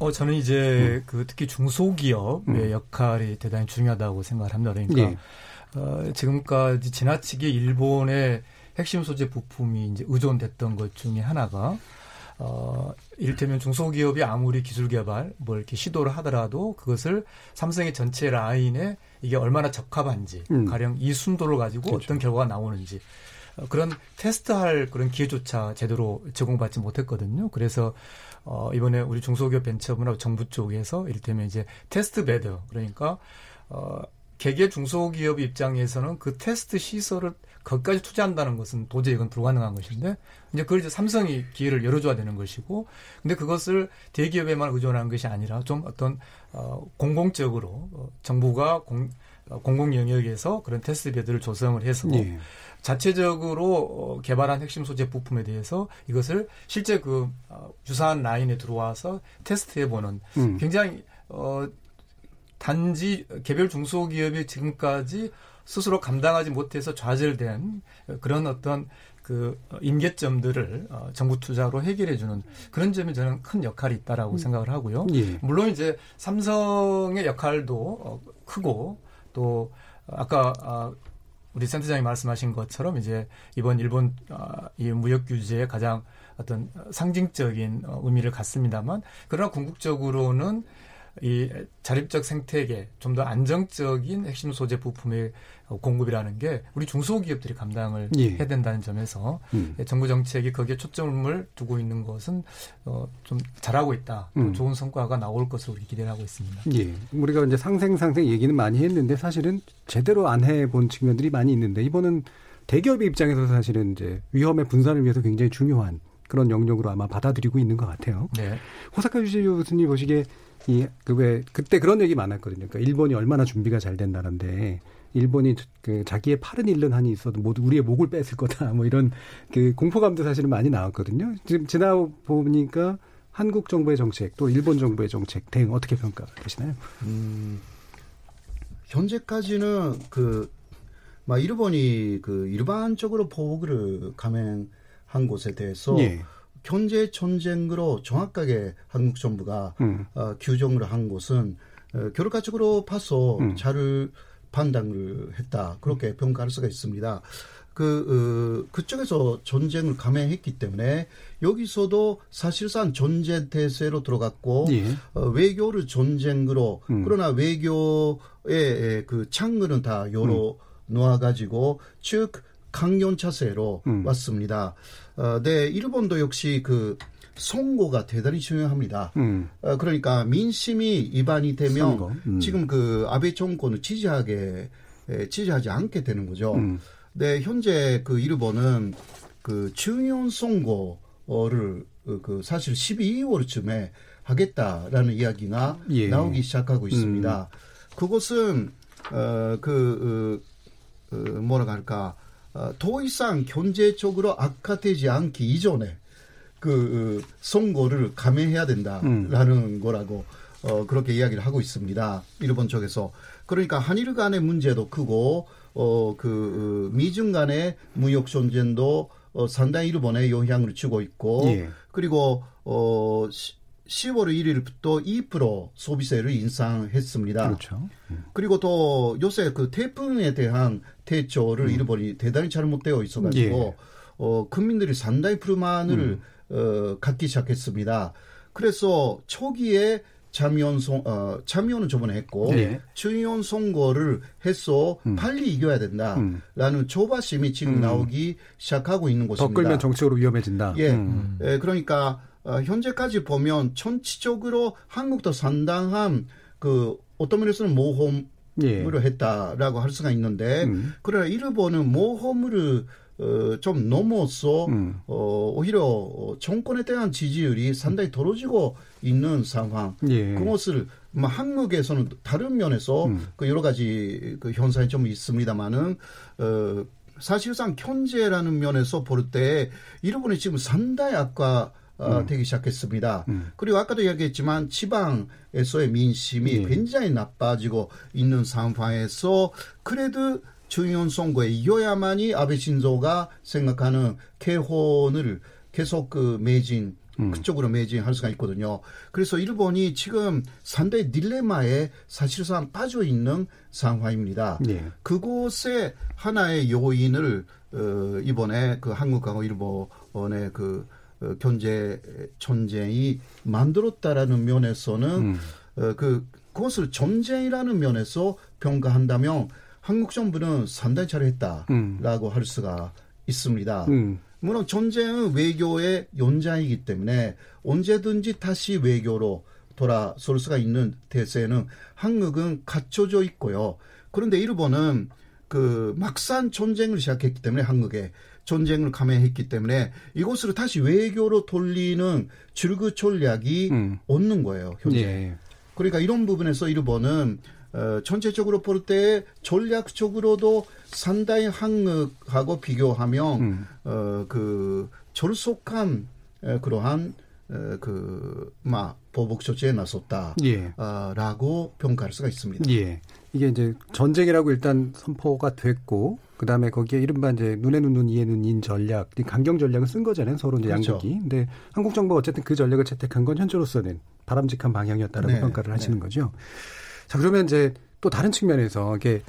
어, 저는 이제 음. 그 특히 중소기업의 음. 역할이 대단히 중요하다고 생각을 합니다. 그러니까 예. 어, 지금까지 지나치게 일본의 핵심 소재 부품이 이제 의존됐던 것 중에 하나가 어, 이를테면 중소기업이 아무리 기술 개발, 뭐 이렇게 시도를 하더라도 그것을 삼성의 전체 라인에 이게 얼마나 적합한지, 음. 가령 이 순도를 가지고 그렇죠. 어떤 결과가 나오는지, 어, 그런 테스트할 그런 기회조차 제대로 제공받지 못했거든요. 그래서 어, 이번에 우리 중소기업 벤처부나 정부 쪽에서 이를테면 이제 test bed, 그러니까 어, 개개 중소기업 입장에서는 그 테스트 시설을 거기까지 투자한다는 것은 도저히 이건 불가능한 것인데 이제 그걸 이제 삼성이 기회를 열어줘야 되는 것이고 근데 그것을 대기업에만 의존하는 것이 아니라 좀 어떤 어 공공적으로 어, 정부가 공 어, 공공 영역에서 그런 테스트 베드를 조성을 해서 네. 자체적으로 어, 개발한 핵심 소재 부품에 대해서 이것을 실제 그 어, 유사한 라인에 들어와서 테스트해 보는 음. 굉장히 어 단지 개별 중소기업이 지금까지 스스로 감당하지 못해서 좌절된 그런 어떤 그 임계점들을 어, 정부 투자로 해결해 주는 그런 점이 저는 큰 역할이 있다라고 음. 생각을 하고요. 예. 물론 이제 삼성의 역할도 어, 크고 또 아까 아, 우리 센터장이 말씀하신 것처럼 이제 이번 일본 아, 이 무역 규제의 가장 어떤 상징적인 어, 의미를 갖습니다만 그러나 궁극적으로는 이 자립적 생태계 좀 더 안정적인 핵심 소재 부품의 공급이라는 게 우리 중소기업들이 감당을 예. 해야 된다는 점에서 음. 정부 정책이 거기에 초점을 두고 있는 것은 어, 좀 잘하고 있다. 음. 좋은 성과가 나올 것으로 우리 기대를 하고 있습니다. 예. 우리가 이제 상생 상생 얘기는 많이 했는데 사실은 제대로 안 해본 측면들이 많이 있는데 이번은 대기업의 입장에서 사실은 이제 위험의 분산을 위해서 굉장히 중요한 그런 영역으로 아마 받아들이고 있는 것 같아요. 네. 호사카 유시 교수님 보시기에 이 그 왜 그때 그런 얘기 많았거든요. 그러니까 일본이 얼마나 준비가 잘 된다는데 일본이 그 자기의 팔은 잃는 한이 있어도 모두 우리의 목을 뺐을 거다. (laughs) 뭐 이런 그 공포감도 사실은 많이 나왔거든요. 지금 지나 보니까 한국 정부의 정책 또 일본 정부의 정책 대응 어떻게 평가하시나요? 음, 현재까지는 그, 막 일본이 그 일반적으로 보호를 감행한 곳에 대해서 예. 현재 전쟁으로 정확하게 한국 정부가 음. 어, 규정을 한 곳은 어, 결과적으로 봐서 음. 잘 판단을 했다 그렇게 평가할 수가 있습니다. 그 어, 그쪽에서 전쟁을 감행했기 때문에 여기서도 사실상 전쟁 대세로 들어갔고 예. 어, 외교를 전쟁으로 음. 그러나 외교의 그 창문은 다 요로 음. 놓아 가지고 즉 강연 차세로 음. 왔습니다. 어, 네, 일본도 역시 그 선고가 대단히 중요합니다. 음. 어, 그러니까 민심이 위반이 되면 음. 지금 그 아베 정권을 지지하게 에, 지지하지 않게 되는 거죠. 음. 네, 현재 그 일본은 그 중요한 선고를 어, 그 사실 12월쯤에 하겠다라는 이야기가 예. 나오기 시작하고 있습니다. 음. 그것은 어그 어, 어, 뭐라 할까 어, 더 이상 경제 적으로 악화되지 않기 이전에 그 선고를 감행해야 된다라는 음. 거라고 어, 그렇게 이야기를 하고 있습니다. 일본 쪽에서. 그러니까 한일 간의 문제도 크고 어, 그 미중 간의 무역 전쟁도 어, 상당히 일본에 영향을 주고 있고 예. 그리고 어 10월 1일부터 2% 소비세를 인상했습니다. 그렇죠. 음. 그리고 또 요새 그 태풍에 대한 대처를 음. 일본이 대단히 잘못되어 있어가지고 예. 어, 국민들이 상당히 불만을 음. 어, 갖기 시작했습니다. 그래서 초기에 참여연송 어, 참여는 저번에 했고 네. 중요한 선거를 해서 음. 빨리 이겨야 된다라는 음. 조바심이 지금 음. 나오기 시작하고 있는 것입니다. 더 끌면 정치적으로 위험해진다. 예, 음. 예 그러니까 어, 현재까지 보면 전체적으로 한국도 상당한 그 어떤 면에서는 모험 으로 예. 했다라고 할 수가 있는데 음. 그러나 일본은 모험을 어, 좀 넘어서 음. 어, 오히려 정권에 대한 지지율이 상당히 떨어지고 있는 상황. 예. 그것을 뭐 한국에서는 다른 면에서 음. 그 여러 가지 그 현상이 좀 있습니다만은 어, 사실상 현재라는 면에서 볼 때 일본이 지금 상당히 악화 어, 음. 되기 시작했습니다. 음. 그리고 아까도 이야기했지만 지방에서의 민심이 예. 굉장히 나빠지고 있는 상황에서 그래도 중요한 선거에 이겨야만이 아베 신조가 생각하는 개헌을 계속 그 매진 음. 그쪽으로 매진할 수가 있거든요. 그래서 일본이 지금 상대 딜레마에 사실상 빠져 있는 상황입니다. 네. 그곳에 하나의 요인을 어, 이번에 그 한국하고 일본의 그 어, 경제 전쟁이 만들었다라는 면에서는 음. 어, 그 그것을 전쟁이라는 면에서 평가한다면 한국 정부는 상당히 잘했다라고 음. 할 수가 있습니다. 음. 물론 전쟁은 외교의 연장이기 때문에 언제든지 다시 외교로 돌아설 수가 있는 대세는 한국은 갖춰져 있고요. 그런데 일본은 그 막상 전쟁을 시작했기 때문에 한국에 전쟁을 감행했기 때문에 이곳으로 다시 외교로 돌리는 줄그 전략이 음. 없는 거예요 현재. 예. 그러니까 이런 부분에서 일본은 어, 전체적으로 볼 때 전략적으로도 상당히 한국하고 비교하면 음. 어그 절속한 그러한 그막 보복 조치에 나섰다라고 예. 평가할 수가 있습니다. 예. 이게 이제 전쟁이라고 일단 선포가 됐고 그다음에 거기에 이른바 이제 눈에 눈 이에 눈인 전략, 강경 전략을 쓴 거잖아요. 서로 이제 그렇죠. 양국이. 근데 한국 정부가 어쨌든 그 전략을 채택한 건 현재로서는 바람직한 방향이었다라고 네. 평가를 하시는 네. 거죠. 자, 그러면 이제 또 다른 측면에서 이게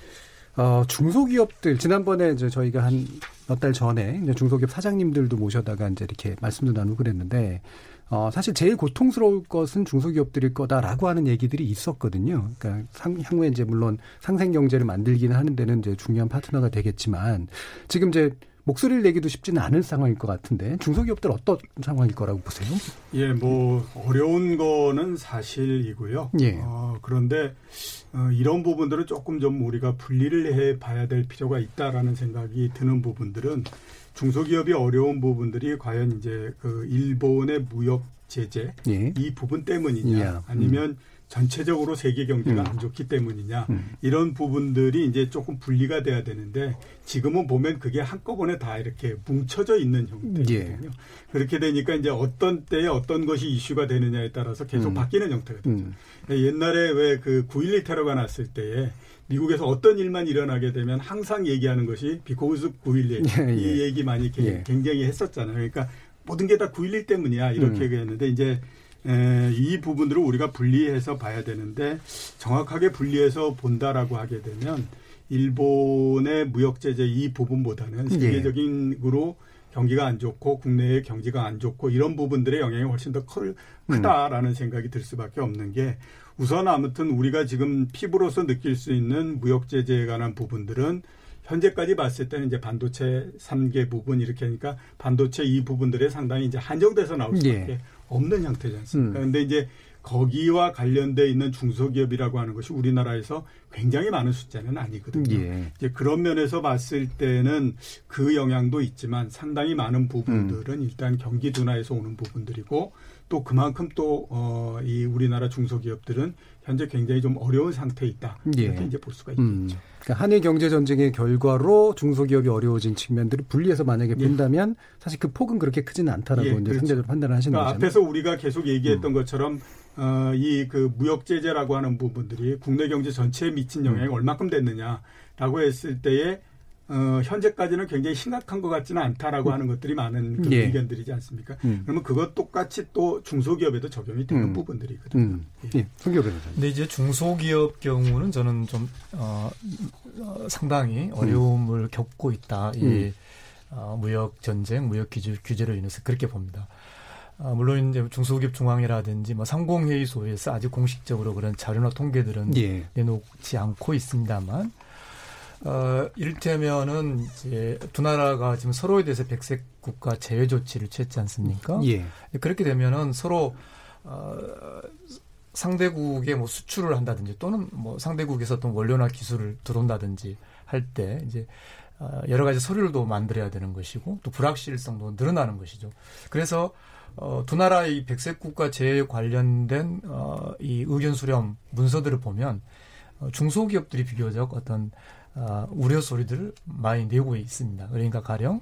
어, 중소기업들 지난번에 이제 저희가 한 몇 달 전에 이제 중소기업 사장님들도 모셔다가 이제 이렇게 말씀도 나누고 그랬는데 어, 사실 제일 고통스러울 것은 중소기업들일 거다라고 하는 얘기들이 있었거든요. 그러니까 상, 향후에 이제 물론 상생 경제를 만들기는 하는 데는 이제 중요한 파트너가 되겠지만 지금 이제 목소리를 내기도 쉽지는 않은 상황일 것 같은데 중소기업들 어떤 상황일 거라고 보세요? 예, 뭐 어려운 거는 사실이고요. 예. 어, 그런데 어, 이런 부분들은 조금 좀 우리가 분리를 해 봐야 될 필요가 있다라는 생각이 드는 부분들은 중소기업이 어려운 부분들이 과연 이제 그 일본의 무역 제재 예. 이 부분 때문이냐 예. 아니면 전체적으로 세계 경제가 음. 안 좋기 때문이냐 음. 이런 부분들이 이제 조금 분리가 돼야 되는데 지금은 보면 그게 한꺼번에 다 이렇게 뭉쳐져 있는 형태거든요. 예. 그렇게 되니까 이제 어떤 때에 어떤 것이 이슈가 되느냐에 따라서 계속 음. 바뀌는 형태가 되죠. 음. 옛날에 왜 그 9.11 테러가 났을 때에 미국에서 어떤 일만 일어나게 되면 항상 얘기하는 것이 비코우스 9.11 예, 이 예. 얘기 많이 예. 굉장히 했었잖아요. 그러니까 모든 게 다 9.11 때문이야 이렇게 음. 얘기했는데 이제 에, 이 부분들을 우리가 분리해서 봐야 되는데 정확하게 분리해서 본다라고 하게 되면 일본의 무역 제재 이 부분보다는 예. 세계적인으로 경기가 안 좋고 국내의 경기가 안 좋고 이런 부분들의 영향이 훨씬 더 클, 크다라는 음. 생각이 들 수밖에 없는 게 우선 아무튼 우리가 지금 피부로서 느낄 수 있는 무역 제재에 관한 부분들은 현재까지 봤을 때는 이제 반도체 3개 부분 이렇게 하니까 반도체 이 부분들에 상당히 이제 한정돼서 나올 수밖에 예. 없는 형태지 않습니까? 음. 근데 이제 거기와 관련돼 있는 중소기업이라고 하는 것이 우리나라에서 굉장히 많은 숫자는 아니거든요. 예. 이제 그런 면에서 봤을 때는 그 영향도 있지만 상당히 많은 부분들은 음. 일단 경기 둔화에서 오는 부분들이고 또 그만큼 또, 어, 이 우리나라 중소기업들은 현재 굉장히 좀 어려운 상태에 있다. 예. 이렇게 이제 볼 수가 음. 있겠죠. 음. 그러니까 한일 경제 전쟁의 결과로 중소기업이 어려워진 측면들을 분리해서 만약에 예. 본다면 사실 그 폭은 그렇게 크지는 않다라고 예, 이제 그렇죠. 상대적으로 판단을 하시는 그러니까 거죠. 앞에서 우리가 계속 얘기했던 음. 것처럼 어, 이 그 무역 제재라고 하는 부분들이 국내 경제 전체에 미친 영향이 음. 얼마큼 됐느냐라고 했을 때에 어, 현재까지는 굉장히 심각한 것 같지는 않다라고 음. 하는 것들이 많은 그 예. 의견들이지 않습니까? 음. 그러면 그것 똑같이 또 중소기업에도 적용이 되는 음. 부분들이거든요. 음. 예. 예. 근데 이제 중소기업 경우는 저는 좀 어, 어 상당히 어려움을 음. 겪고 있다. 이 음. 어, 무역 전쟁, 무역 규제, 규제로 인해서 그렇게 봅니다. 아, 물론 이제 중소기업 중앙이라든지 뭐 상공회의소에서 아직 공식적으로 그런 자료나 통계들은 예. 내놓지 않고 있습니다만 어, 이를테면은 이제 두 나라가 지금 서로에 대해서 백색 국가 제외 조치를 취했지 않습니까? 예. 그렇게 되면은 서로 어, 상대국에 뭐 수출을 한다든지 또는 뭐 상대국에서 어떤 원료나 기술을 들어온다든지 할 때 이제 어, 여러 가지 서류도 만들어야 되는 것이고 또 불확실성도 늘어나는 것이죠. 그래서 어, 두 나라의 백색 국가 제외 관련된 어, 이 의견 수렴 문서들을 보면 어, 중소기업들이 비교적 어떤 어, 우려 소리들을 많이 내고 있습니다. 그러니까 가령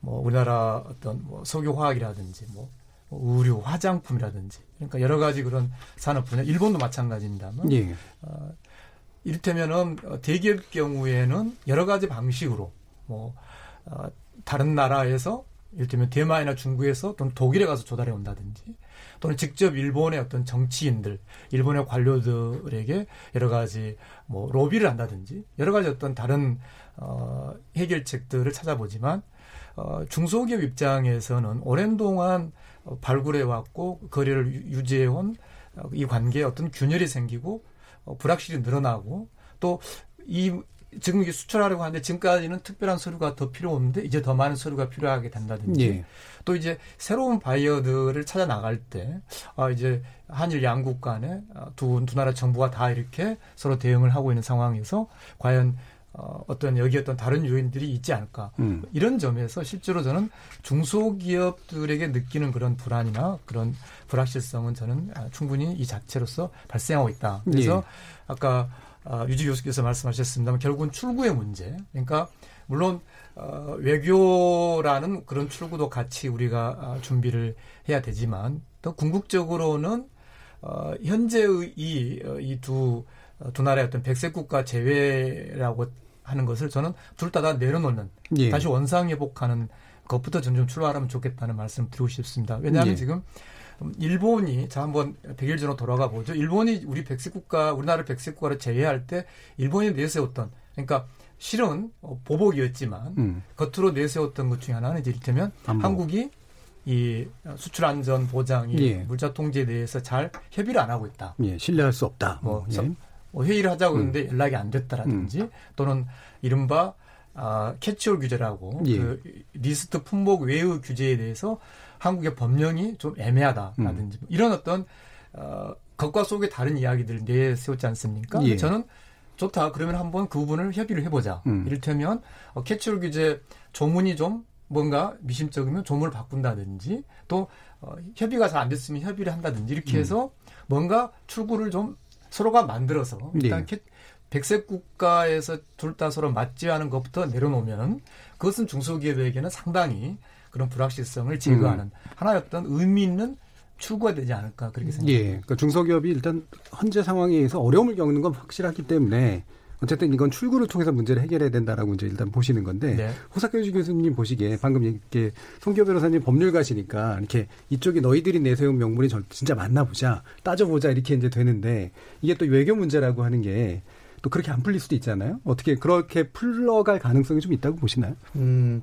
뭐 우리나라 어떤 뭐 석유화학이라든지 뭐 의류, 화장품이라든지 그러니까 여러 가지 그런 산업 분야, 일본도 마찬가지입니다만 예. 어, 이를테면은 대기업 경우에는 여러 가지 방식으로 뭐 어, 다른 나라에서 이를테면 대만이나 중국에서 또는 독일에 가서 조달해 온다든지 또는 직접 일본의 어떤 정치인들, 일본의 관료들에게 여러 가지 뭐 로비를 한다든지 여러 가지 어떤 다른 어, 해결책들을 찾아보지만 어, 중소기업 입장에서는 오랜 동안 어, 발굴해 왔고 거래를 유지해 온이 어, 관계에 어떤 균열이 생기고 어, 불확실이 늘어나고 또이 지금 이게 수출하려고 하는데 지금까지는 특별한 서류가 더 필요 없는데 이제 더 많은 서류가 필요하게 된다든지 예. 또 이제 새로운 바이어들을 찾아 나갈 때 아, 이제 한일 양국 간에 아, 두, 두 나라 정부가 다 이렇게 서로 대응을 하고 있는 상황에서 과연 어, 어떤 여기 어떤 다른 요인들이 있지 않을까 음. 이런 점에서 실제로 저는 중소기업들에게 느끼는 그런 불안이나 그런 불확실성은 저는 아, 충분히 이 자체로서 발생하고 있다. 그래서 예. 아까 어, 유지 교수께서 말씀하셨습니다만 결국은 출구의 문제. 그러니까 물론 어, 외교라는 그런 출구도 같이 우리가 어, 준비를 해야 되지만 또 궁극적으로는 어, 현재의 이이두 어, 두 나라의 어떤 백색 국가 제외라고 하는 것을 저는 둘 다 다 내려놓는 예. 다시 원상 회복하는 것부터 점점 출발하면 좋겠다는 말씀 드리고 싶습니다. 왜냐하면 예. 지금 일본이 자 한번 100일 전으로 돌아가 보죠. 일본이 우리 백색 국가 우리나라 백색 국가를 제외할 때 일본이 내세웠던 그러니까 실은 어, 보복이었지만 음. 겉으로 내세웠던 것 중에 하나는 이를테면 안보. 한국이 이 수출 안전 보장, 이 예. 물자 통제에 대해서 잘 협의를 안 하고 있다. 예, 신뢰할 수 없다. 뭐, 예. 뭐 회의를 하자고 했는데 음. 연락이 안 됐다라든지 음. 또는 이른바 아, catch-all 규제라고 예. 그 리스트 품목 외의 규제에 대해서 한국의 법령이 좀 애매하다라든지 음. 이런 어떤 어, 겉과 속의 다른 이야기들을 내세웠지 않습니까? 예. 저는 좋다. 그러면 한번 그 부분을 협의를 해보자. 음. 이를테면 어, 캐치홀 규제 조문이 좀 뭔가 미심쩍으면 조문을 바꾼다든지 또 어, 협의가 잘 안 됐으면 협의를 한다든지 이렇게 해서 뭔가 출구를 좀 서로가 만들어서 일단 네. 백색 국가에서 둘 다 서로 맞지 않은 것부터 내려놓으면 그것은 중소기업에게는 상당히 그런 불확실성을 제거하는 음. 하나의 어떤 의미 있는 출구가 되지 않을까 그렇게 생각합니다. 예, 그러니까 중소기업이 일단 현재 상황에 의해서 어려움을 겪는 건 확실하기 때문에 어쨌든 이건 출구를 통해서 문제를 해결해야 된다라고 이제 일단 보시는 건데 네. 호사교주 교수님 보시기에 방금 이렇게 송기호 변호사님 법률가시니까 이렇게 이쪽이 너희들이 내세운 명분이 진짜 맞나 보자 따져보자 이렇게 이제 되는데 이게 또 외교 문제라고 하는 게 또 그렇게 안 풀릴 수도 있잖아요. 어떻게 그렇게 풀러갈 가능성이 좀 있다고 보시나요? 음,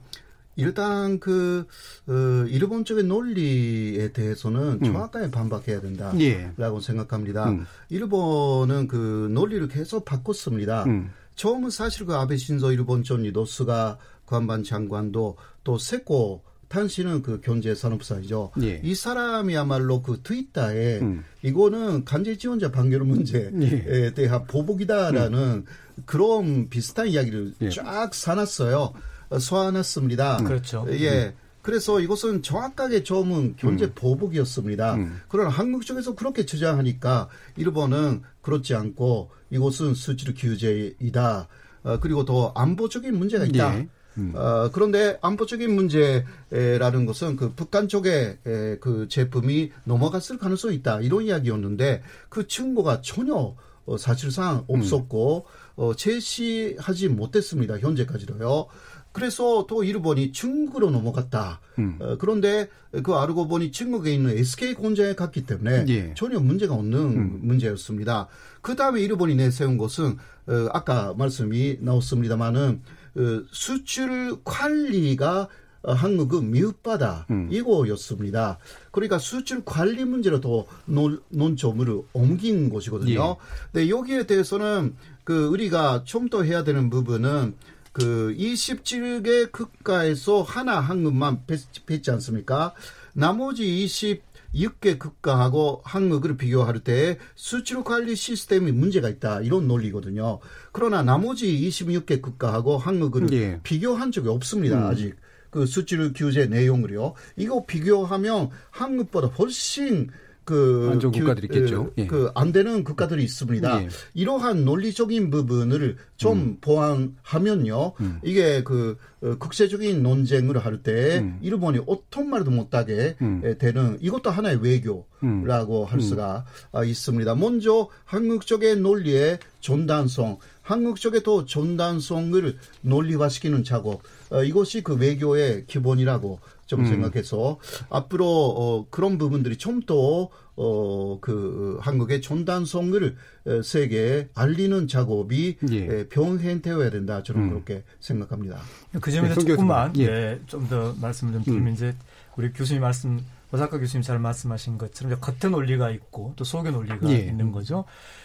일단 그 어, 일본 쪽의 논리에 대해서는 음. 정확하게 반박해야 된다라고 예. 생각합니다. 음. 일본은 그 논리를 계속 바꿨습니다. 음. 처음은 사실 그 아베 신조 일본 총리도 스가 관반 장관도 또 세코 탄씨는 그 경제 산업사이죠. 예. 이 사람이야말로 그 트위터에 음. 이거는 간제 지원자 판결 문제에 예. 대한 보복이다라는 음. 그런 비슷한 이야기를 예. 쫙 사놨어요. 소환했습니다. 그렇죠. 예. 그래서 이것은 정확하게 처음은 경제 음. 보복이었습니다. 음. 그러나 한국 쪽에서 그렇게 주장하니까 일본은 그렇지 않고 이것은 수출 규제이다. 어, 그리고 더 안보적인 문제가 있다. 예. 음. 어, 그런데 안보적인 문제라는 것은 그 북한 쪽에 에, 그 제품이 넘어갔을 가능성이 있다. 이런 이야기였는데 그 증거가 전혀 어, 사실상 없었고 음. 어, 제시하지 못했습니다. 현재까지도요. 그래서 또 일본이 중국으로 넘어갔다. 음. 어, 그런데 그 알고 보니 중국에 있는 SK 공장에 갔기 때문에 예. 전혀 문제가 없는 음. 문제였습니다. 그 다음에 일본이 내세운 것은 어, 아까 말씀이 나왔습니다마는 어, 수출 관리가 한국은 미흡하다 음. 이거였습니다. 그러니까 수출 관리 문제로 더 논, 논점을 옮긴 것이거든요. 예. 네, 여기에 대해서는 그 우리가 좀 더 해야 되는 부분은 그 27개 국가에서 하나 한국만 배치 않습니까? 나머지 26개 국가하고 한국을 비교할 때 수출 관리 시스템이 문제가 있다. 이런 논리거든요. 그러나 나머지 26개 국가하고 한국을 예. 비교한 적이 없습니다. 음. 아직. 그 수출 규제 내용을요. 이거 비교하면 한국보다 훨씬 그 안전 국가들이 있겠죠. 그, 예. 그안 되는 국가들이 있습니다. 예. 이러한 논리적인 부분을 좀 음. 보완하면요. 음. 이게 그 어, 국제적인 논쟁을 할때 음. 일본이 어떤 말도 못하게 음. 되는 이것도 하나의 외교라고 음. 할 수가 음. 있습니다. 먼저 한국 쪽의 논리의 전단성, 한국 쪽의 또 전단성을 논리화시키는 작업, 어, 이것이 그 외교의 기본이라고 좀 음. 생각해서 앞으로 어, 그런 부분들이 좀더 어, 그, 한국의 전단성을 어, 세계에 알리는 작업이 예. 병행되어야 된다. 저는 음. 그렇게 생각합니다. 그 점에서 네, 조금만, 예. 네, 좀더 말씀을 좀 드리면 음. 이제 우리 교수님 말씀, 오사카 교수님 잘 말씀하신 것처럼 겉의 논리가 있고 또 속의 논리가 예. 있는 거죠.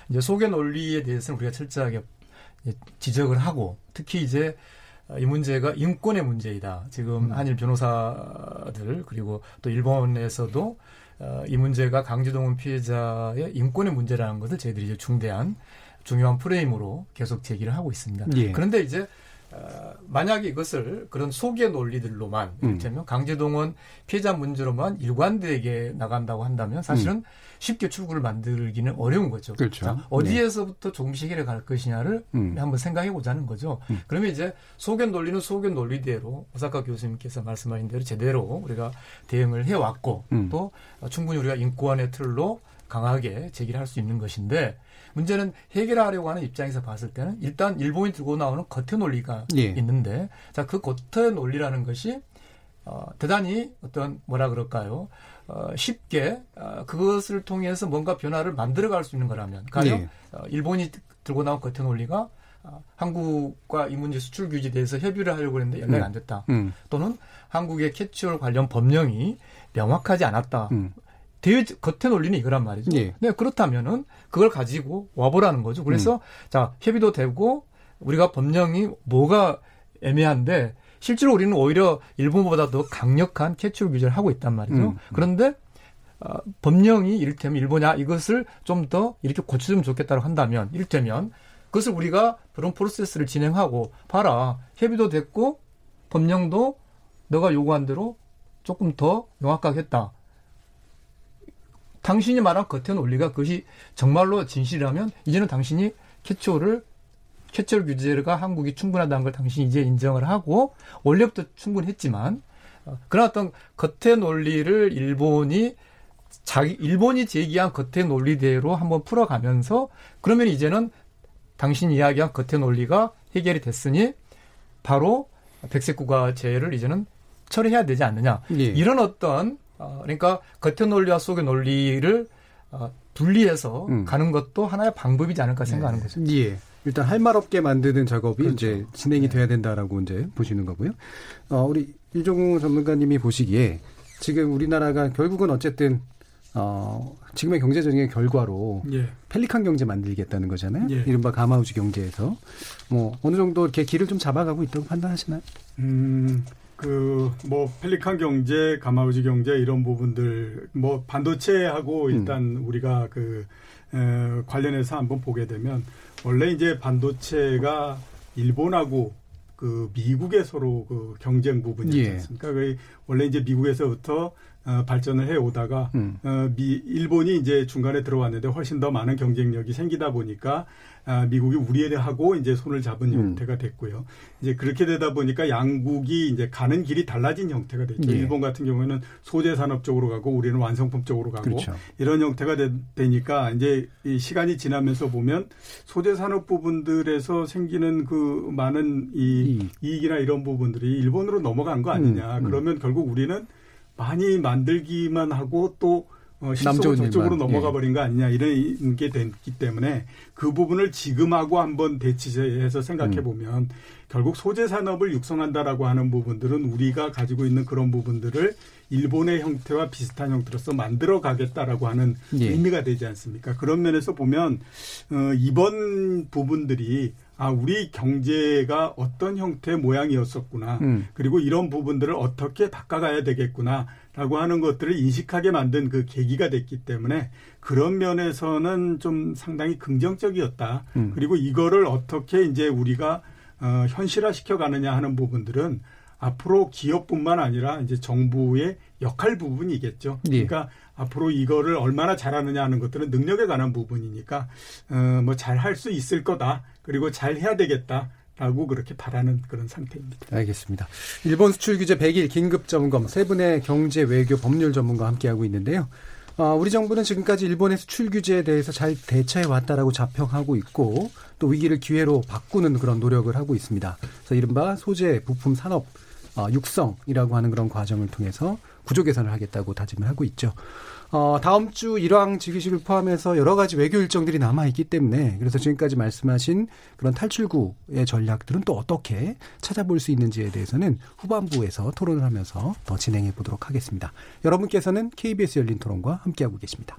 이제 속의 논리에 대해서는 우리가 철저하게 지적을 하고 특히 이제 이 문제가 인권의 문제이다. 지금 음. 한일 변호사들 그리고 또 일본에서도 어, 이 문제가 강제동원 피해자의 인권의 문제라는 것을 저희들이 이제 중대한 중요한 프레임으로 계속 제기를 하고 있습니다. 예. 그런데 이제 어, 만약에 이것을 그런 소개 논리들로만 음. 이를테면 강제동원 피해자 문제로만 일관되게 나간다고 한다면 사실은 음. 쉽게 출구를 만들기는 어려운 거죠. 그렇죠. 자, 어디에서부터 네. 조금씩 해결해 갈 것이냐를 음. 한번 생각해 보자는 거죠. 음. 그러면 이제 소견 논리는 소견 논리대로 오사카 교수님께서 말씀하신 대로 제대로 우리가 대응을 해왔고 음. 또 충분히 우리가 인권의 틀로 강하게 제기를 할 수 있는 것인데 문제는 해결하려고 하는 입장에서 봤을 때는 일단 일본이 들고 나오는 겉의 논리가 예. 있는데 자 그 겉의 논리라는 것이 어, 대단히 어떤 뭐라 그럴까요? 어, 쉽게 어, 그것을 통해서 뭔가 변화를 만들어갈 수 있는 거라면, 가령 네. 어, 일본이 들고 나온 겉의 논리가 어, 한국과 이 문제 수출 규제에 대해서 협의를 하려고 했는데 연락이 음. 안 됐다. 음. 또는 한국의 catch-all 관련 법령이 명확하지 않았다. 음. 대 겉의 논리는 이거란 말이죠. 네. 네, 그렇다면은 그걸 가지고 와보라는 거죠. 그래서 음. 자 협의도 되고 우리가 법령이 뭐가 애매한데 실제로 우리는 오히려 일본보다 더 강력한 catch-all 규제를 하고 있단 말이죠. 음. 그런데 어, 법령이 이를테면 일본이 이것을 좀 더 이렇게 고쳐주면 좋겠다고 한다면 이를테면 그것을 우리가 그런 프로세스를 진행하고 봐라 협의도 됐고 법령도 너가 요구한 대로 조금 더 명확하게 했다. 당신이 말한 겉에 논리가 그것이 정말로 진실이라면 이제는 당신이 캐초를 캐철 규제가 한국이 충분하다는 걸 당신이 이제 인정을 하고 원래부터 충분했지만 어, 그런 어떤 겉의 논리를 일본이 자기 일본이 제기한 겉의 논리대로 한번 풀어가면서 그러면 이제는 당신 이야기한 겉의 논리가 해결이 됐으니 바로 백색 국가제를 이제는 처리해야 되지 않느냐 예. 이런 어떤 어, 그러니까 겉의 논리와 속의 논리를 어, 분리해서 음. 가는 것도 하나의 방법이지 않을까 생각하는 네. 거죠. 예. 일단 할 말 없게 만드는 작업이 그렇죠. 이제 진행이 네. 돼야 된다라고 이제 보시는 거고요. 어, 우리 이종우 전문가님이 보시기에 지금 우리나라가 결국은 어쨌든 어, 지금의 경제적인 결과로 예. 펠리칸 경제 만들겠다는 거잖아요. 예. 이른바 가마우지 경제에서 뭐 어느 정도 이렇게 길을 좀 잡아가고 있다고 판단하시나요? 음, 그 뭐 펠리칸 경제, 가마우지 경제 이런 부분들 뭐 반도체하고 음. 일단 음. 우리가 그 에, 관련해서 한번 보게 되면 원래 이제 반도체가 일본하고 그 미국의 서로 그 경쟁 부분이지 예. 않습니까? 그 원래 이제 미국에서부터 어, 발전을 해 오다가 음. 어, 미 일본이 이제 중간에 들어왔는데 훨씬 더 많은 경쟁력이 생기다 보니까 아, 미국이 우리에 하고 이제 손을 잡은 음. 형태가 됐고요. 이제 그렇게 되다 보니까 양국이 이제 가는 길이 달라진 형태가 됐죠. 예. 일본 같은 경우에는 소재 산업 쪽으로 가고 우리는 완성품 쪽으로 가고 그렇죠. 이런 형태가 되, 니까 이제 이 시간이 지나면서 보면 소재 산업 부분들에서 생기는 그 많은 이 음. 이익이나 이런 부분들이 일본으로 넘어간 거 아니냐. 음. 음. 그러면 결국 우리는 많이 만들기만 하고 또 어, 실속은 저쪽으로 넘어가 예. 버린 거 아니냐 이런 게 됐기 때문에 그 부분을 지금하고 한번 대치해서 생각해 보면 음. 결국 소재 산업을 육성한다라고 하는 부분들은 우리가 가지고 있는 그런 부분들을 일본의 형태와 비슷한 형태로서 만들어 가겠다라고 하는 예. 의미가 되지 않습니까? 그런 면에서 보면 어, 이번 부분들이 아, 우리 경제가 어떤 형태의 모양이었었구나. 음. 그리고 이런 부분들을 어떻게 바꿔가야 되겠구나. 라고 하는 것들을 인식하게 만든 그 계기가 됐기 때문에 그런 면에서는 좀 상당히 긍정적이었다. 음. 그리고 이거를 어떻게 이제 우리가 어, 현실화 시켜가느냐 하는 부분들은 앞으로 기업뿐만 아니라 이제 정부의 역할 부분이겠죠. 예. 그러니까 앞으로 이거를 얼마나 잘하느냐 하는 것들은 능력에 관한 부분이니까 어, 뭐 잘 할 수 있을 거다. 그리고 잘 해야 되겠다. 라고 그렇게 바라는 그런 상태입니다. 알겠습니다. 일본 수출 규제 100일 긴급 점검 세 분의 경제 외교 법률 전문가와 함께 하고 있는데요. 어, 우리 정부는 지금까지 일본의 수출 규제에 대해서 잘 대처해 왔다라고 자평하고 있고 또 위기를 기회로 바꾸는 그런 노력을 하고 있습니다. 그래서 이른바 소재 부품 산업 어, 육성이라고 하는 그런 과정을 통해서 구조 개선을 하겠다고 다짐을 하고 있죠. 어, 다음 주 일왕 즉위식을 포함해서 여러 가지 외교 일정들이 남아 있기 때문에 그래서 지금까지 말씀하신 그런 탈출구의 전략들은 또 어떻게 찾아볼 수 있는지에 대해서는 후반부에서 토론을 하면서 더 진행해 보도록 하겠습니다. 여러분께서는 KBS 열린 토론과 함께하고 계십니다.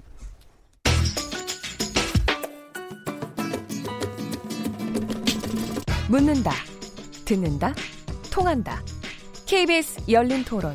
묻는다, 듣는다, 통한다. KBS 열린 토론.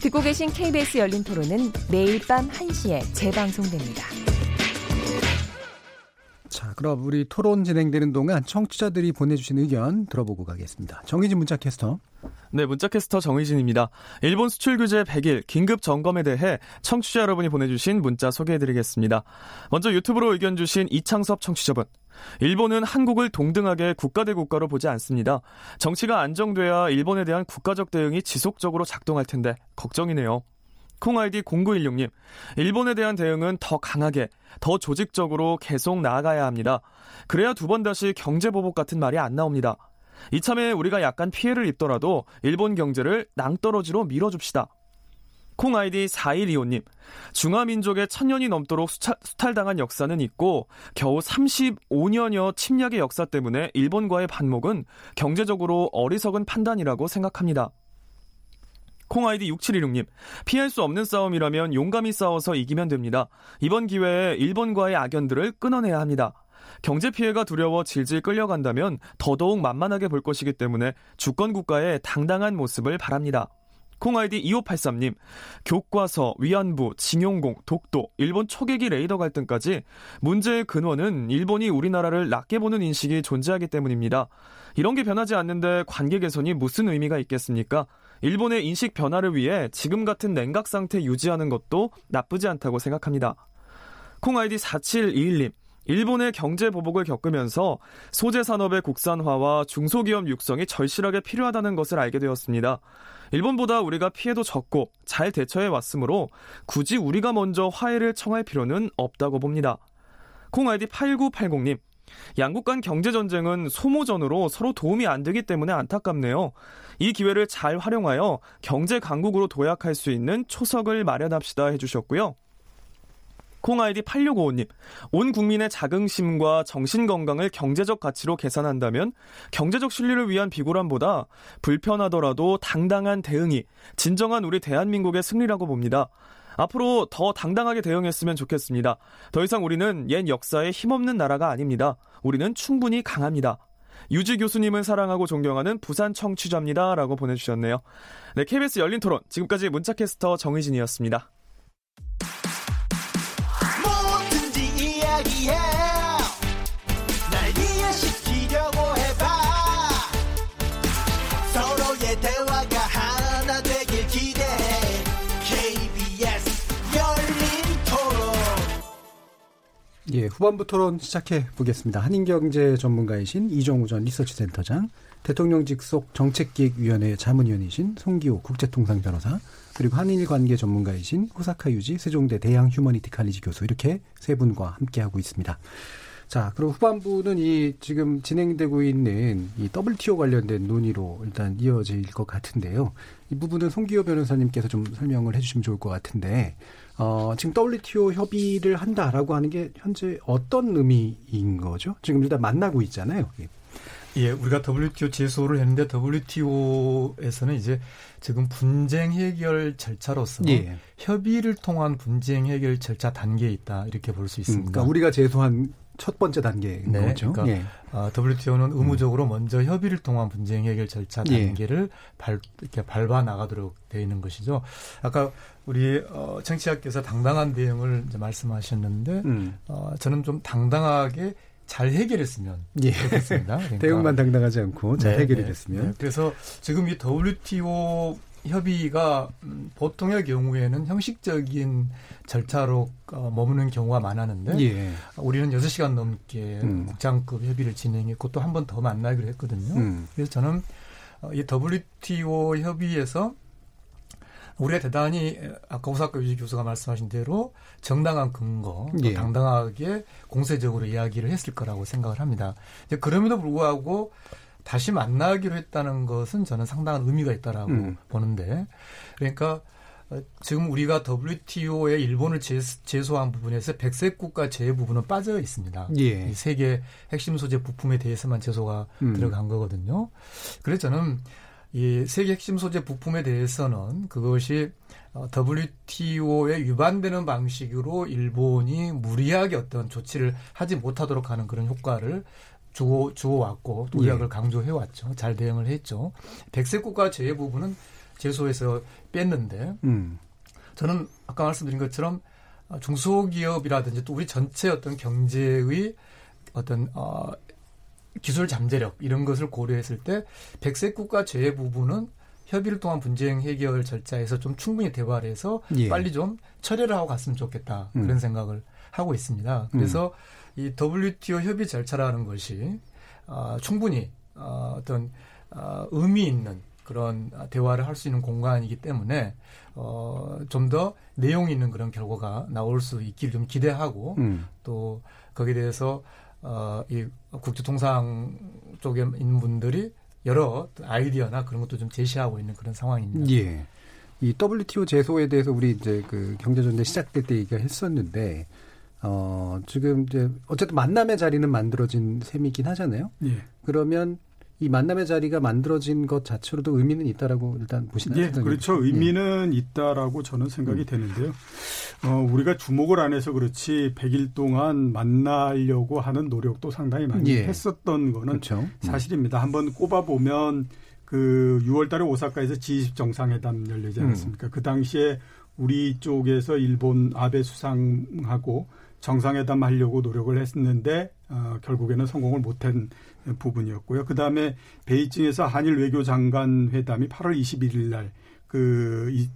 듣고 계신 KBS 열린 토론은 매일 밤 1시에 재방송됩니다. 자, 그럼 우리 토론 진행되는 동안 청취자들이 보내주신 의견 들어보고 가겠습니다. 정희진 문자 캐스터. 네, 문자캐스터 정의진입니다. 일본 수출 규제 100일 긴급 점검에 대해 청취자 여러분이 보내주신 문자 소개해드리겠습니다. 먼저 유튜브로 의견 주신 이창섭 청취자분. 일본은 한국을 동등하게 국가 대 국가로 보지 않습니다. 정치가 안정돼야 일본에 대한 국가적 대응이 지속적으로 작동할 텐데 걱정이네요. 콩아이디 0916님, 일본에 대한 대응은 더 강하게, 더 조직적으로 계속 나아가야 합니다. 그래야 두 번 다시 경제보복 같은 말이 안 나옵니다. 이참에 우리가 약간 피해를 입더라도 일본 경제를 낭떠러지로 밀어줍시다. 콩 아이디 4125님, 중화민족의 천년이 넘도록 수차, 수탈당한 역사는 있고, 겨우 35년여 침략의 역사 때문에 일본과의 반목은 경제적으로 어리석은 판단이라고 생각합니다. 콩 아이디 6716님, 피할 수 없는 싸움이라면 용감히 싸워서 이기면 됩니다. 이번 기회에 일본과의 악연들을 끊어내야 합니다. 경제 피해가 두려워 질질 끌려간다면 더더욱 만만하게 볼 것이기 때문에 주권 국가의 당당한 모습을 바랍니다. 콩아이디 2583님, 교과서, 위안부, 징용공, 독도, 일본 초계기 레이더 갈등까지 문제의 근원은 일본이 우리나라를 낮게 보는 인식이 존재하기 때문입니다. 이런 게 변하지 않는데 관계 개선이 무슨 의미가 있겠습니까? 일본의 인식 변화를 위해 지금 같은 냉각 상태 유지하는 것도 나쁘지 않다고 생각합니다. 콩아이디 4721님, 일본의 경제 보복을 겪으면서 소재 산업의 국산화와 중소기업 육성이 절실하게 필요하다는 것을 알게 되었습니다. 일본보다 우리가 피해도 적고 잘 대처해 왔으므로 굳이 우리가 먼저 화해를 청할 필요는 없다고 봅니다. 콩 아이디 8980님, 양국 간 경제 전쟁은 소모전으로 서로 도움이 안 되기 때문에 안타깝네요. 이 기회를 잘 활용하여 경제 강국으로 도약할 수 있는 초석을 마련합시다 해주셨고요. 콩아이디 8655님, 온 국민의 자긍심과 정신건강을 경제적 가치로 계산한다면 경제적 신뢰를 위한 비굴함보다 불편하더라도 당당한 대응이 진정한 우리 대한민국의 승리라고 봅니다. 앞으로 더 당당하게 대응했으면 좋겠습니다. 더 이상 우리는 옛 역사에 힘없는 나라가 아닙니다. 우리는 충분히 강합니다. 유지 교수님을 사랑하고 존경하는 부산 청취자입니다. 라고 보내주셨네요. 네, KBS 열린 토론. 지금까지 문자캐스터 정의진이었습니다. 예, 후반부 토론 시작해 보겠습니다. 한인경제 전문가이신 이정우 전 리서치센터장, 대통령 직속 정책기획위원회 자문위원이신 송기호 국제통상 변호사, 그리고 한일 관계 전문가이신 호사카 유지 세종대 대양 휴머니티 칼리지 교수 이렇게 세 분과 함께 하고 있습니다. 자, 그럼 후반부는 이 지금 진행되고 있는 이 WTO 관련된 논의로 일단 이어질 것 같은데요. 이 부분은 송기호 변호사님께서 좀 설명을 해주시면 좋을 것 같은데 어, 지금 WTO 협의를 한다라고 하는 게 현재 어떤 의미인 거죠? 지금 일단 만나고 있잖아요. 예, 예 우리가 WTO 제소를 했는데 WTO에서는 이제 지금 분쟁 해결 절차로서 예. 협의를 통한 분쟁 해결 절차 단계에 있다 이렇게 볼 수 있습니다. 음, 그러니까 우리가 제소한 첫 번째 단계인 네, 거죠. 그러니까 예. 어, WTO는 의무적으로 음. 먼저 협의를 통한 분쟁 해결 절차 예. 단계를 예. 발, 이렇게 밟아 나가도록 되어 있는 것이죠. 아까 우리 어, 청취자께서 당당한 대응을 말씀하셨는데 음. 어, 저는 좀 당당하게 잘 해결했으면 예. 좋겠습니다. (laughs) 그러니까. 대응만 당당하지 않고 잘 네. 네, 네. 그래서 지금 이 WTO 협의가 음, 보통의 경우에는 형식적인 절차로 어, 머무는 경우가 많았는데 예. 우리는 6시간 넘게 음. 국장급 협의를 진행했고 또 한 번 더 만나기로 했거든요. 음. 그래서 저는 어, 이 WTO 협의에서 우리가 대단히 아까 오사카 유지 교수가 말씀하신 대로 정당한 근거, 예. 당당하게 공세적으로 이야기를 했을 거라고 생각을 합니다. 그럼에도 불구하고 다시 만나기로 했다는 것은 저는 상당한 의미가 있다라고 음. 보는데 그러니까 어, 지금 우리가 WTO에 일본을 제소한 부분에서 백색 국가 제외 부분은 빠져 있습니다. 예. 세계 핵심 소재 부품에 대해서만 제소가 음. 들어간 거거든요. 그래서 저는 이 세계 핵심 소재 부품에 대해서는 그것이 WTO에 어, 위반되는 방식으로 일본이 무리하게 어떤 조치를 하지 못하도록 하는 그런 효과를 주어, 주어왔고 또 우리가 예. 강조해왔죠. 잘 대응을 했죠. 백색 국가 제외 부분은 제소에서 뺐는데 음. 저는 아까 말씀드린 것처럼 중소기업이라든지 또 우리 전체 어떤 경제의 어떤 어, 기술 잠재력 이런 것을 고려했을 때 백색 국가 제외 부분은 협의를 통한 분쟁 해결 절차에서 좀 충분히 대화를 해서 예. 빨리 좀 처리를 하고 갔으면 좋겠다 음. 그런 생각을 하고 있습니다. 그래서 음. 이 WTO 협의 절차라는 것이 어, 충분히 어, 어떤 어, 의미 있는 그런 대화를 할 수 있는 공간이기 때문에 어, 좀 더 내용 있는 그런 결과가 나올 수 있기를 좀 기대하고 음. 또 거기에 대해서 어, 이 국제통상 쪽에 있는 분들이 여러 아이디어나 그런 것도 좀 제시하고 있는 그런 상황입니다. 예. 이 WTO 제소에 대해서 우리 이제 그 경제전쟁 시작될 때 얘기했었는데 어, 지금 이제 어쨌든 만남의 자리는 만들어진 셈이긴 하잖아요. 예. 그러면 이 만남의 자리가 만들어진 것 자체로도 의미는 있다라고 일단 보시나요? 예, 그렇죠. 의미는 예. 있다라고 저는 생각이 음. 되는데요. 어, 우리가 주목을 안 해서 그렇지 100일 동안 만나려고 하는 노력도 상당히 많이 예. 했었던 거는 그렇죠. 음. 사실입니다. 한번 꼽아 보면 그 6월 달에 오사카에서 G20 정상회담 열리지 음. 않았습니까? 음. 그 당시에 우리 쪽에서 일본 아베 수상하고 정상회담 하려고 노력을 했는데 어, 결국에는 성공을 못한 부분이었고요. 그 다음에 베이징에서 한일 외교장관 회담이 8월 21일 날그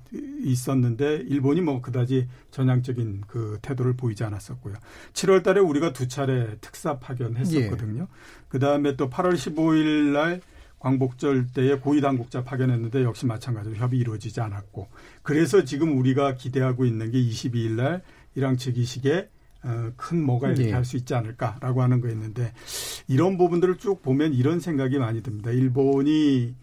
있었는데 일본이 뭐 그다지 전향적인 그 태도를 보이지 않았었고요. 7월 달에 우리가 두 차례 특사 파견했었거든요. 예. 그 다음에 또 8월 15일 날 광복절 때에 고위 당국자 파견했는데 역시 마찬가지로 협의 이루어지지 않았고 그래서 지금 우리가 기대하고 있는 게 22일 날 이랑 즉위식에 어, 큰 뭐가 이렇게 네. 할수 있지 않을까라고 하는 거였는데 이런 부분들을 쭉 보면 이런 생각이 많이 듭니다. 일본이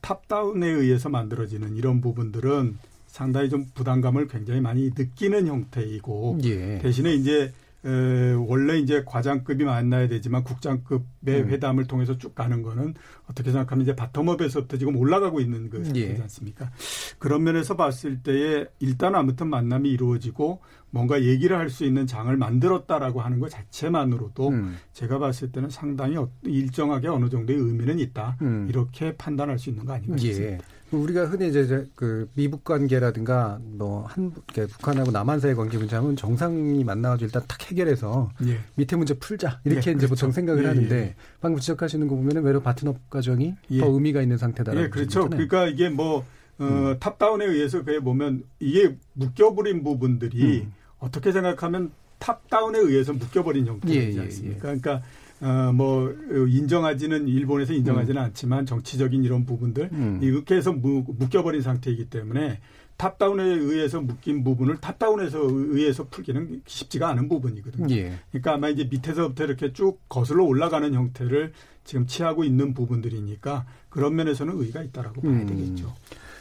탑다운에 의해서 만들어지는 이런 부분들은 상당히 좀 부담감을 굉장히 많이 느끼는 형태이고 예. 대신에 이제 에, 원래 이제 과장급이 만나야 되지만 국장급의 음. 회담을 통해서 쭉 가는 거는 어떻게 생각하면 이제 바텀업에서부터 지금 올라가고 있는 그 상태지 예. 않습니까? 그런 면에서 봤을 때에 일단 아무튼 만남이 이루어지고 뭔가 얘기를 할 수 있는 장을 만들었다라고 하는 것 자체만으로도 음. 제가 봤을 때는 상당히 어, 일정하게 어느 정도의 의미는 있다. 음. 이렇게 판단할 수 있는 거 아닌가 예. 싶습니다. 예. 우리가 흔히 이제 그 미북 관계라든가 뭐 한 북한하고 남한 사이 관계 문제하면 정상이 만나가지고 일단 탁 해결해서 예. 밑에 문제 풀자 이렇게 예, 이제 그렇죠. 보통 생각을 예, 하는데 예. 방금 지적하시는 거 보면은 외로 파트너 과정이 더 예. 의미가 있는 상태다라고. 예, 그렇죠. 그러니까 이게 뭐 어, 음. 탑다운에 의해서 그게 보면 이게 묶여버린 부분들이 음. 어떻게 생각하면 탑다운에 의해서 묶여버린 형태이지 않습니까? 그러니까 어, 뭐, 인정하지는, 일본에서 인정하지는 음. 않지만 정치적인 이런 부분들, 음. 이렇게 해서 무, 묶여버린 상태이기 때문에 탑다운에 의해서 묶인 부분을 탑다운에서 의해서 풀기는 쉽지가 않은 부분이거든요. 예. 그러니까 아마 이제 밑에서부터 이렇게 쭉 거슬러 올라가는 형태를 지금 취하고 있는 부분들이니까 그런 면에서는 의의가 있다라고 봐야 음. 되겠죠.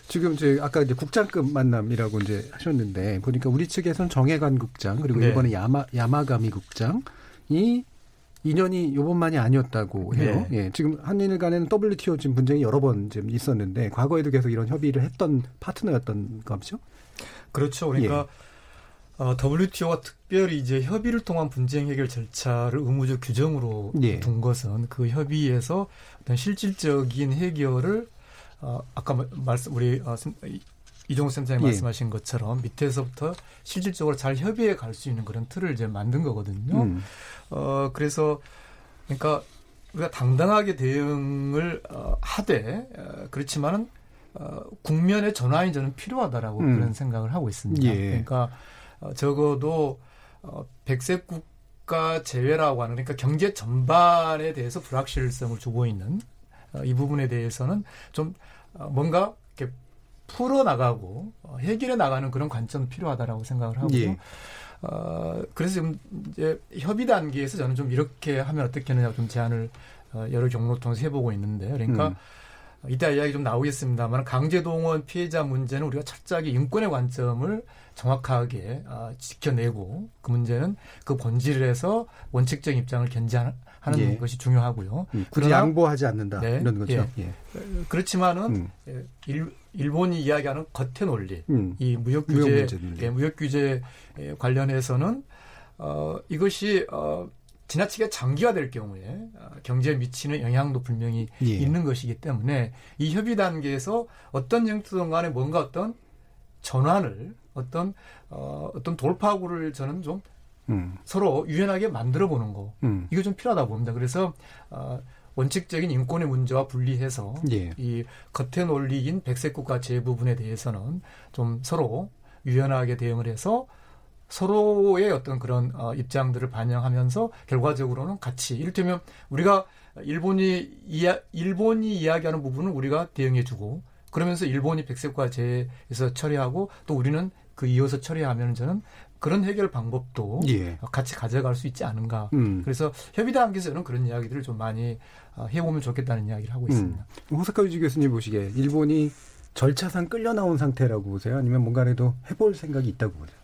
지금 이제 아까 이제 국장급 만남이라고 이제 하셨는데 보니까 우리 측에서는 정해관 국장 그리고 네. 일본의 야마 야마가미 국장이 인연이 요번만이 아니었다고 해요. 네. 예. 지금 한일 간에는 WTO 지금 분쟁이 여러 번 지금 있었는데 과거에도 계속 이런 협의를 했던 파트너였던 거죠? 그렇죠. 그러니까 예. 어, WTO가 특별히 이제 협의를 통한 분쟁 해결 절차를 의무적 규정으로 예. 둔 것은 그 협의에서 어떤 실질적인 해결을 어, 아까 말씀 우리 어, 이종호 센터장님 예. 말씀하신 것처럼 밑에서부터 실질적으로 잘 협의해 갈 수 있는 그런 틀을 이제 만든 거거든요. 음. 어, 그래서 그러니까 우리가 당당하게 대응을 어, 하되 어, 그렇지만은 어, 국면의 전환이 저는 필요하다라고 음. 그런 생각을 하고 있습니다. 예. 그러니까 어, 적어도 어, 백색 국가 제외라고 하는 그러니까 경제 전반에 대해서 불확실성을 주고 있는 어, 이 부분에 대해서는 좀 어, 뭔가 풀어 나가고 어, 해결해 나가는 그런 관점이 필요하다라고 생각을 하고요. 예. 어, 그래서 지금 이제 협의 단계에서 저는 좀 이렇게 하면 어떻겠느냐 좀 제안을 어, 여러 경로 통해서 해보고 있는데 그러니까 음. 이따 이야기 좀 나오겠습니다만 강제동원 피해자 문제는 우리가 철저하게 인권의 관점을 정확하게 어, 지켜내고 그 문제는 그 본질을 해서 원칙적 입장을 견제하는 예. 것이 중요하고요. 음, 굳이 양보하지 않는다 네, 이런 거죠. 예. 예. 그렇지만은 음. 예, 일, 일본이 이야기하는 겉의 논리, 음. 이 무역 규제, 무역, 예, 무역 규제 관련해서는 어, 이것이 어, 지나치게 장기화될 경우에 어, 경제에 미치는 영향도 분명히 예. 있는 것이기 때문에 이 협의 단계에서 어떤 형태든 간에 뭔가 어떤 전환을 어떤 어, 어떤 돌파구를 저는 좀 음. 서로 유연하게 만들어 보는 거 음. 이거 좀 필요하다 고 봅니다. 그래서 어, 원칙적인 인권의 문제와 분리해서 예. 이 겉에 논리인 백색 국가 제 부분에 대해서는 좀 서로 유연하게 대응을 해서 서로의 어떤 그런 어, 입장들을 반영하면서 결과적으로는 같이 이를테면 우리가 일본이 이야, 일본이 이야기하는 부분은 우리가 대응해주고 그러면서 일본이 백색과 제에서 처리하고 또 우리는 그 이어서 처리하면 저는 그런 해결 방법도 예. 같이 가져갈 수 있지 않은가. 음. 그래서 협의 단계에서는 그런 이야기들을 좀 많이 어, 해보면 좋겠다는 이야기를 하고 음. 있습니다. 음. 호사카 유지 교수님 보시기에 일본이 절차상 끌려 나온 상태라고 보세요? 아니면 뭔가라도 해볼 생각이 있다고 보세요?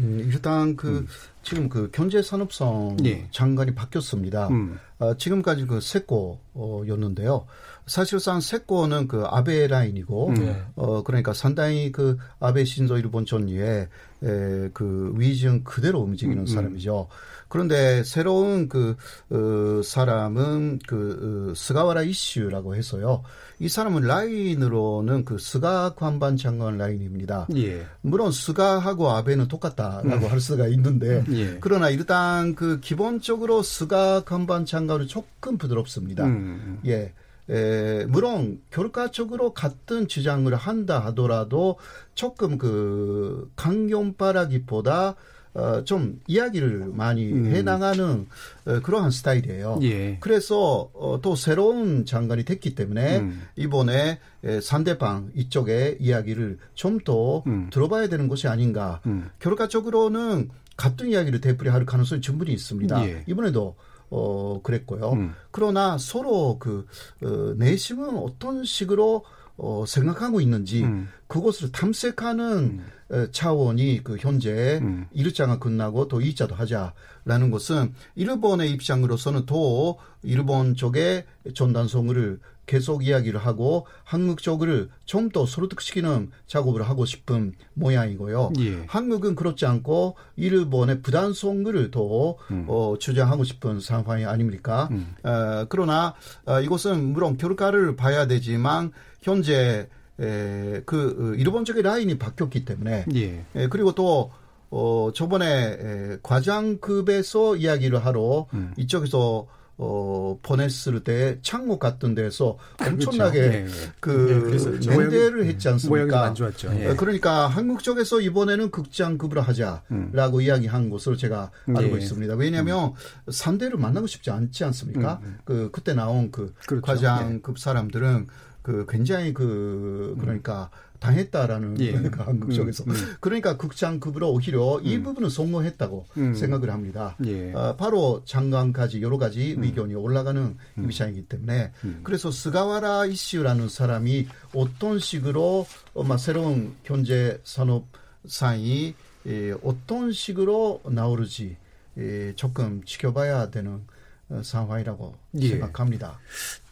음, 일단 그, 음. 지금 그 경제산업성 예. 장관이 바뀌었습니다. 음. 어, 지금까지 그 세코였는데요. 사실상 세코는 그 아베 라인이고, 음. 어, 그러니까 상당히 그 아베 신조 일본 전위에 에, 그 위증 그대로 움직이는 음. 사람이죠. 그런데 새로운 그 어, 사람은 그 어, 스가와라 잇슈라고 해서요. 이 사람은 라인으로는 그 스가 관방 장관 라인입니다. 예. 물론 스가하고 아베는 똑같다라고 음. 할 수가 있는데 예. 그러나 일단 그 기본적으로 스가 관방 장관은 조금 부드럽습니다. 음. 예. 에, 물론 결과적으로 같은 주장을 한다 하더라도 조금 그 강경파라기보다 어, 좀 이야기를 많이 음. 해나가는 어, 그러한 스타일이에요. 예. 그래서 어, 또 새로운 장관이 됐기 때문에 음. 이번에 에, 상대방 이쪽의 이야기를 좀더 음. 들어봐야 되는 것이 아닌가. 음. 결과적으로는 같은 이야기를 되풀이할 가능성이 충분히 있습니다. 예. 이번에도 어, 그랬고요. 음. 그러나 서로 그, 어, 내심은 어떤 식으로 어, 생각하고 있는지 음. 그것을 탐색하는 음. 차원이 그 현재 음. 1자가 끝나고 또 2자도 하자라는 것은 일본의 입장으로서는 또 일본 쪽의 전단성을 계속 이야기를 하고 한국 쪽을 좀더 설득시키는 작업을 하고 싶은 모양이고요. 예. 한국은 그렇지 않고 일본의 부단성을 더 음. 어, 주장하고 싶은 상황이 아닙니까? 음. 어, 그러나 어, 이것은 물론 결과를 봐야 되지만 현재 에, 그 일본 쪽의 라인이 바뀌었기 때문에 예. 에, 그리고 또 어, 저번에 에, 과장급에서 이야기를 하러 음. 이쪽에서 어, 보냈을 때 창목 같은 데서 그렇죠. 엄청나게 그렇죠. 그 예, 멘대를 했지 않습니까? 안 좋았죠. 예. 그러니까 한국 쪽에서 이번에는 극장급으로 하자라고 음. 이야기한 것으로 제가 알고 예. 있습니다. 왜냐하면 음. 상대를 만나고 싶지 않지 않습니까? 음. 음. 그 그때 나온 그 그렇죠. 과장급 사람들은 그 굉장히 그 그러니까 당했다라는 예. 그러니까 한국 쪽에서 음, 음. 그러니까 극장급으로 오히려 이 음. 부분은 성공했다고 음. 생각을 합니다. 예. 어, 바로 장관까지 여러 가지 음. 의견이 올라가는 음. 입장이기 때문에 그래서 스가와라 이슈라는 사람이 어떤 식으로 어, 새로운 경제 산업 사이 예, 어떤 식으로 나오는지 예, 조금 지켜봐야 되는 어, 상황이라고 예. 생각합니다.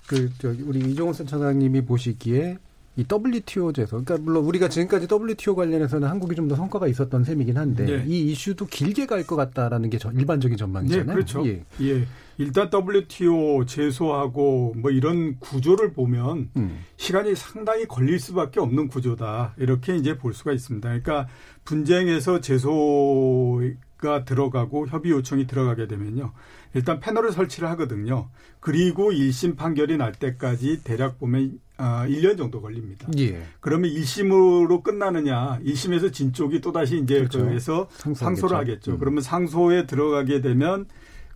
그 저기 우리 이종호 센터장님이 보시기에 이 WTO제에서 그러니까 물론 우리가 지금까지 WTO 관련해서는 한국이 좀 더 성과가 있었던 셈이긴 한데 네. 이 이슈도 길게 갈 것 같다라는 게 일반적인 전망이잖아요. 네, 그렇죠. 예. 예. 일단 WTO 제소하고 뭐 이런 구조를 보면 음. 시간이 상당히 걸릴 수밖에 없는 구조다. 이렇게 이제 볼 수가 있습니다. 그러니까 분쟁에서 제소가 들어가고 협의 요청이 들어가게 되면요. 일단 패널을 설치를 하거든요. 그리고 1심 판결이 날 때까지 대략 보면 아, 1년 정도 걸립니다. 예. 그러면 1심으로 끝나느냐, 1심에서 진 쪽이 또다시 이제 그렇죠. 그래서 상소를 하겠죠. 음. 그러면 상소에 들어가게 되면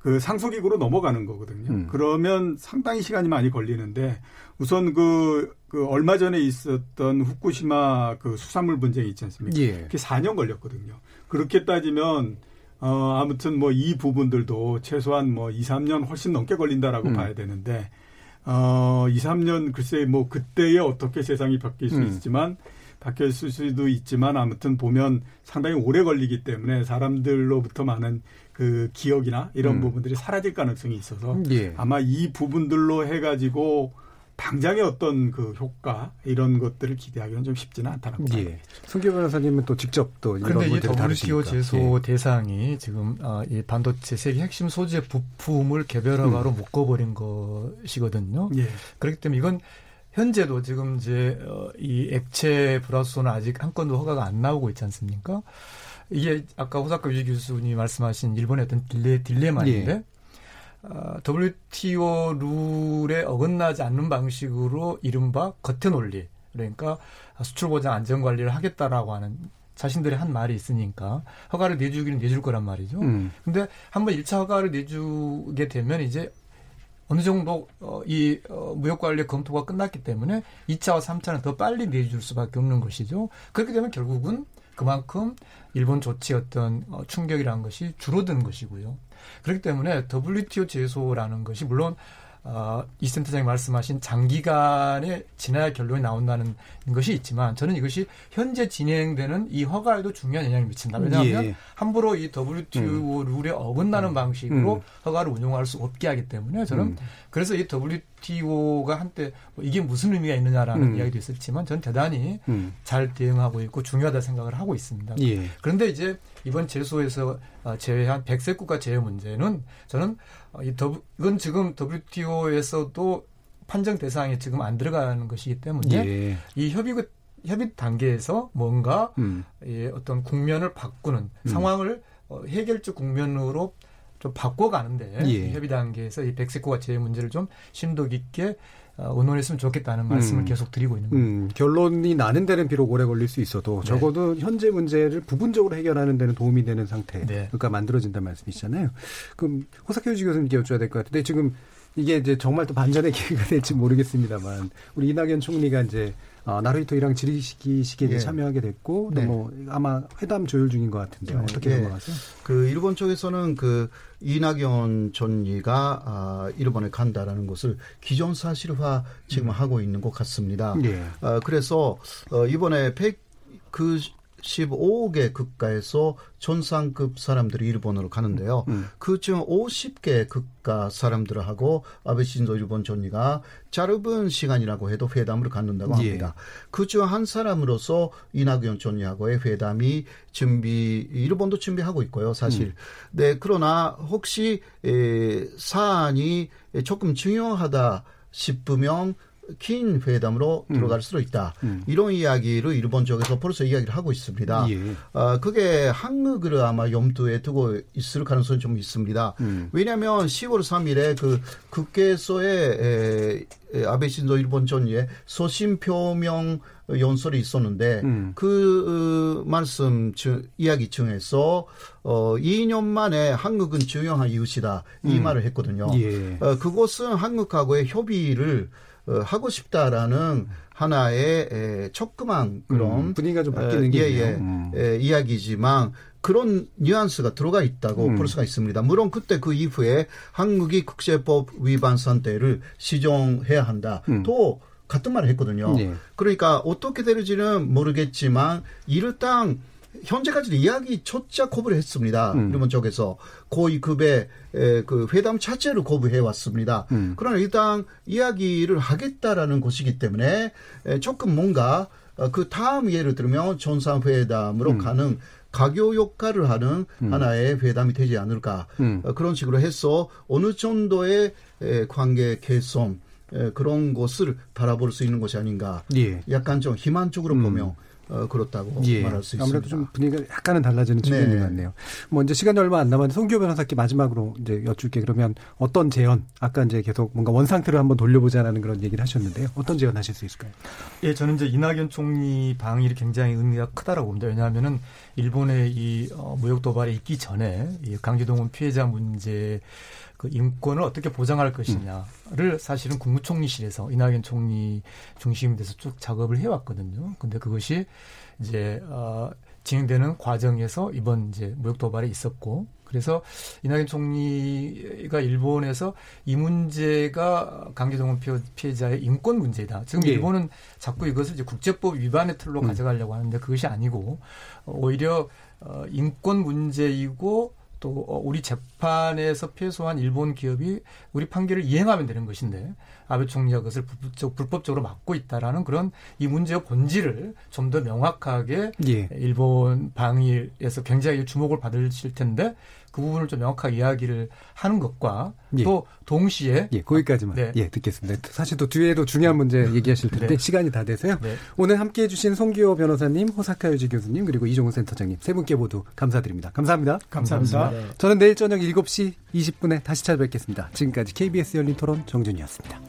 그 상소기구로 넘어가는 거거든요. 음. 그러면 상당히 시간이 많이 걸리는데 우선 그, 그 얼마 전에 있었던 후쿠시마 그 수산물 분쟁이 있지 않습니까? 예. 그게 4년 걸렸거든요. 그렇게 따지면 어, 아무튼 뭐 이 부분들도 최소한 뭐 2, 3년 훨씬 넘게 걸린다라고 음. 봐야 되는데, 어, 2, 3년 글쎄 뭐 그때에 어떻게 세상이 바뀔 수 음. 있지만, 바뀔 수도 있지만 아무튼 보면 상당히 오래 걸리기 때문에 사람들로부터 많은 그 기억이나 이런 음. 부분들이 사라질 가능성이 있어서 예. 아마 이 부분들로 해가지고 당장의 어떤 그 효과 이런 것들을 기대하기는 좀 쉽지는 않다는 거죠. 예. 성규 변호사님은 또 직접 또 이런 근데 이제 WTO 제소 예. 대상이 지금 어, 이 반도체 세계 핵심 소재 부품을 개별화로 음. 묶어버린 것이거든요. 예. 그렇기 때문에 이건 현재도 지금 이제 어, 이 액체 불화수소는 아직 한 건도 허가가 안 나오고 있지 않습니까? 이게 아까 호사카 유지 교수님이 말씀하신 일본의 어떤 딜레 딜레마인데 예. 어, WTO 룰에 어긋나지 않는 방식으로 이른바 겉에 논리 그러니까 수출 보장 안전 관리를 하겠다라고 하는 자신들이 한 말이 있으니까 허가를 내주기는 내줄 거란 말이죠. 음. 근데 한번 1차 허가를 내주게 되면 이제 어느 정도 어, 이 어, 무역 관리 검토가 끝났기 때문에 2차와 3차는 더 빨리 내줄 수밖에 없는 것이죠. 그렇게 되면 결국은 그만큼 일본 조치 어떤 어, 충격이라는 것이 줄어든 것이고요. 그렇기 때문에 WTO 제소라는 것이 물론 어, 이 센터장이 말씀하신 장기간에 지나야 결론이 나온다는 것이 있지만 저는 이것이 현재 진행되는 이 허가에도 중요한 영향을 미친다. 왜냐하면 예. 함부로 이 WTO 음. 룰에 어긋나는 음. 방식으로 음. 허가를 운용할 수 없게 하기 때문에 저는 음. 그래서 이 WTO가 한때 뭐 이게 무슨 의미가 있느냐라는 음. 이야기도 있었지만 저는 대단히 음. 잘 대응하고 있고 중요하다 생각을 하고 있습니다. 예. 그런데 이제 이번 제소에서 어, 제외한 백색 국가 제외 문제는 저는 어, 이 더, 이건 지금 WTO에서도 판정 대상에 지금 안 들어가는 것이기 때문에 예. 이 협의 협의 단계에서 뭔가 음. 예, 어떤 국면을 바꾸는 음. 상황을 어, 해결적 국면으로 좀 바꿔가는데 예. 협의 단계에서 이 백색국가 제외 문제를 좀 심도 깊게 어, 의논했으면 좋겠다는 말씀을 음. 계속 드리고 있는 겁니다. 음, 결론이 나는 데는 비록 오래 걸릴 수 있어도 네. 적어도 현재 문제를 부분적으로 해결하는 데는 도움이 되는 상태, 네. 그러니까 만들어진다는 말씀이시잖아요. 그럼 호사케 유지 교수님께 여쭤야 될 것 같은데 지금 이게 이제 정말 또 반전의 (laughs) 기회가 될지 모르겠습니다만 우리 이낙연 총리가 이제 어, 나루히토이랑 지리시기식에 예. 참여하게 됐고 네. 또뭐 아마 회담 조율 중인 것 같은데요. 네. 어떻게? 예. 그 일본 쪽에서는 그 이낙연 전리가 아, 일본에 간다라는 것을 기존 사실화 지금 음. 하고 있는 것 같습니다. 예. 아, 그래서 어, 이번에 100그 15개 국가에서 전상급 사람들이 일본으로 가는데요. 음. 음. 그중 50개 국가 사람들하고 아베 신조 일본 총리가 짧은 시간이라고 해도 회담을 갖는다고 예. 합니다. 예. 그중 한 사람으로서 이낙연 총리하고의 회담이 준비 일본도 준비하고 있고요. 사실. 음. 네, 그러나 혹시 에, 사안이 조금 중요하다 싶으면 긴 회담으로 음. 들어갈 수도 있다. 음. 이런 이야기를 일본 쪽에서 벌써 이야기를 하고 있습니다. 예. 어, 그게 한국을 아마 염두에 두고 있을 가능성이 좀 있습니다. 음. 왜냐하면 10월 3일에 그 국회에서의 에, 에, 아베 신조 일본 전의 소신 표명 연설이 있었는데 음. 그 어, 말씀 주, 이야기 중에서 어 2년 만에 한국은 중요한 이웃이다 이 음. 말을 했거든요. 예. 어, 그것은 한국하고의 협의를 어, 하고 싶다라는 하나의 에, 조그만 그런 음, 분위기가 좀 바뀌는 게 예, 예, 음. 에, 이야기지만 그런 뉘앙스가 들어가 있다고 음. 볼 수가 있습니다. 물론 그때 그 이후에 한국이 국제법 위반 상태를 시정해야 한다. 음. 또 같은 말을 했거든요. 네. 그러니까 어떻게 될지는 모르겠지만 일단 현재까지도 이야기조차 거부를 했습니다. 음. 일본 쪽에서 고위 급의 그 회담 자체를 거부해 왔습니다. 음. 그러나 일단 이야기를 하겠다라는 것이기 때문에 조금 뭔가 어, 그 다음 예를 들면 전상회담으로 음. 가는 가교 역할을 하는 음. 하나의 회담이 되지 않을까 음. 어, 그런 식으로 해서 어느 정도의 관계 개선 그런 것을 바라볼 수 있는 것이 아닌가. 예. 약간 좀 희망적으로 음. 보면 어, 그렇다고 예. 말할 수 있습니다. 아무래도 좀 분위기가 약간은 달라지는 측면이 네. 같네요. 뭐 이제 시간이 얼마 안 남았는데 송기호 변호사께 마지막으로 이제 여쭐게 그러면 어떤 재현 아까 이제 계속 뭔가 원상태로 한번 돌려보자라는 그런 얘기를 하셨는데요. 어떤 재현 하실 수 있을까요? 예, 저는 이제 이낙연 총리 방일이 굉장히 의미가 크다라고 봅니다. 왜냐하면은 일본의 이 어, 무역 도발이 있기 전에 이 강제동원 피해자 문제 그 인권을 어떻게 보장할 것이냐를 사실은 국무총리실에서 이낙연 총리 중심이 돼서 쭉 작업을 해왔거든요. 근데 그것이 이제 어 진행되는 과정에서 이번 이제 무역 도발이 있었고 그래서 이낙연 총리가 일본에서 이 문제가 강제동원 피해자의 인권 문제다. 지금 예. 일본은 자꾸 이것을 이제 국제법 위반의 틀로 음. 가져가려고 하는데 그것이 아니고 오히려 어 인권 문제이고 또 어, 우리 재판에서 패소한 일본 기업이 우리 판결을 이행하면 되는 것인데 아베 총리가 그것을 불법적, 불법 적으로 막고 있다라는 그런 이 문제의 본질을 좀 더 명확하게 예. 일본 방위에서 굉장히 주목을 받으실 텐데 그 부분을 좀 명확하게 이야기를 하는 것과 예. 또 동시에 예, 거기까지만 네. 예, 듣겠습니다. 사실 또 뒤에도 중요한 문제 얘기하실 텐데 네. 시간이 다 돼서요. 네. 오늘 함께해 주신 송기호 변호사님, 호사카 유지 교수님 그리고 이종훈 센터장님 세 분께 모두 감사드립니다. 감사합니다. 감사합니다. 감사합니다. 저는 내일 저녁 7시 20분에 다시 찾아뵙겠습니다. 지금까지 KBS 열린 토론 정준이었습니다.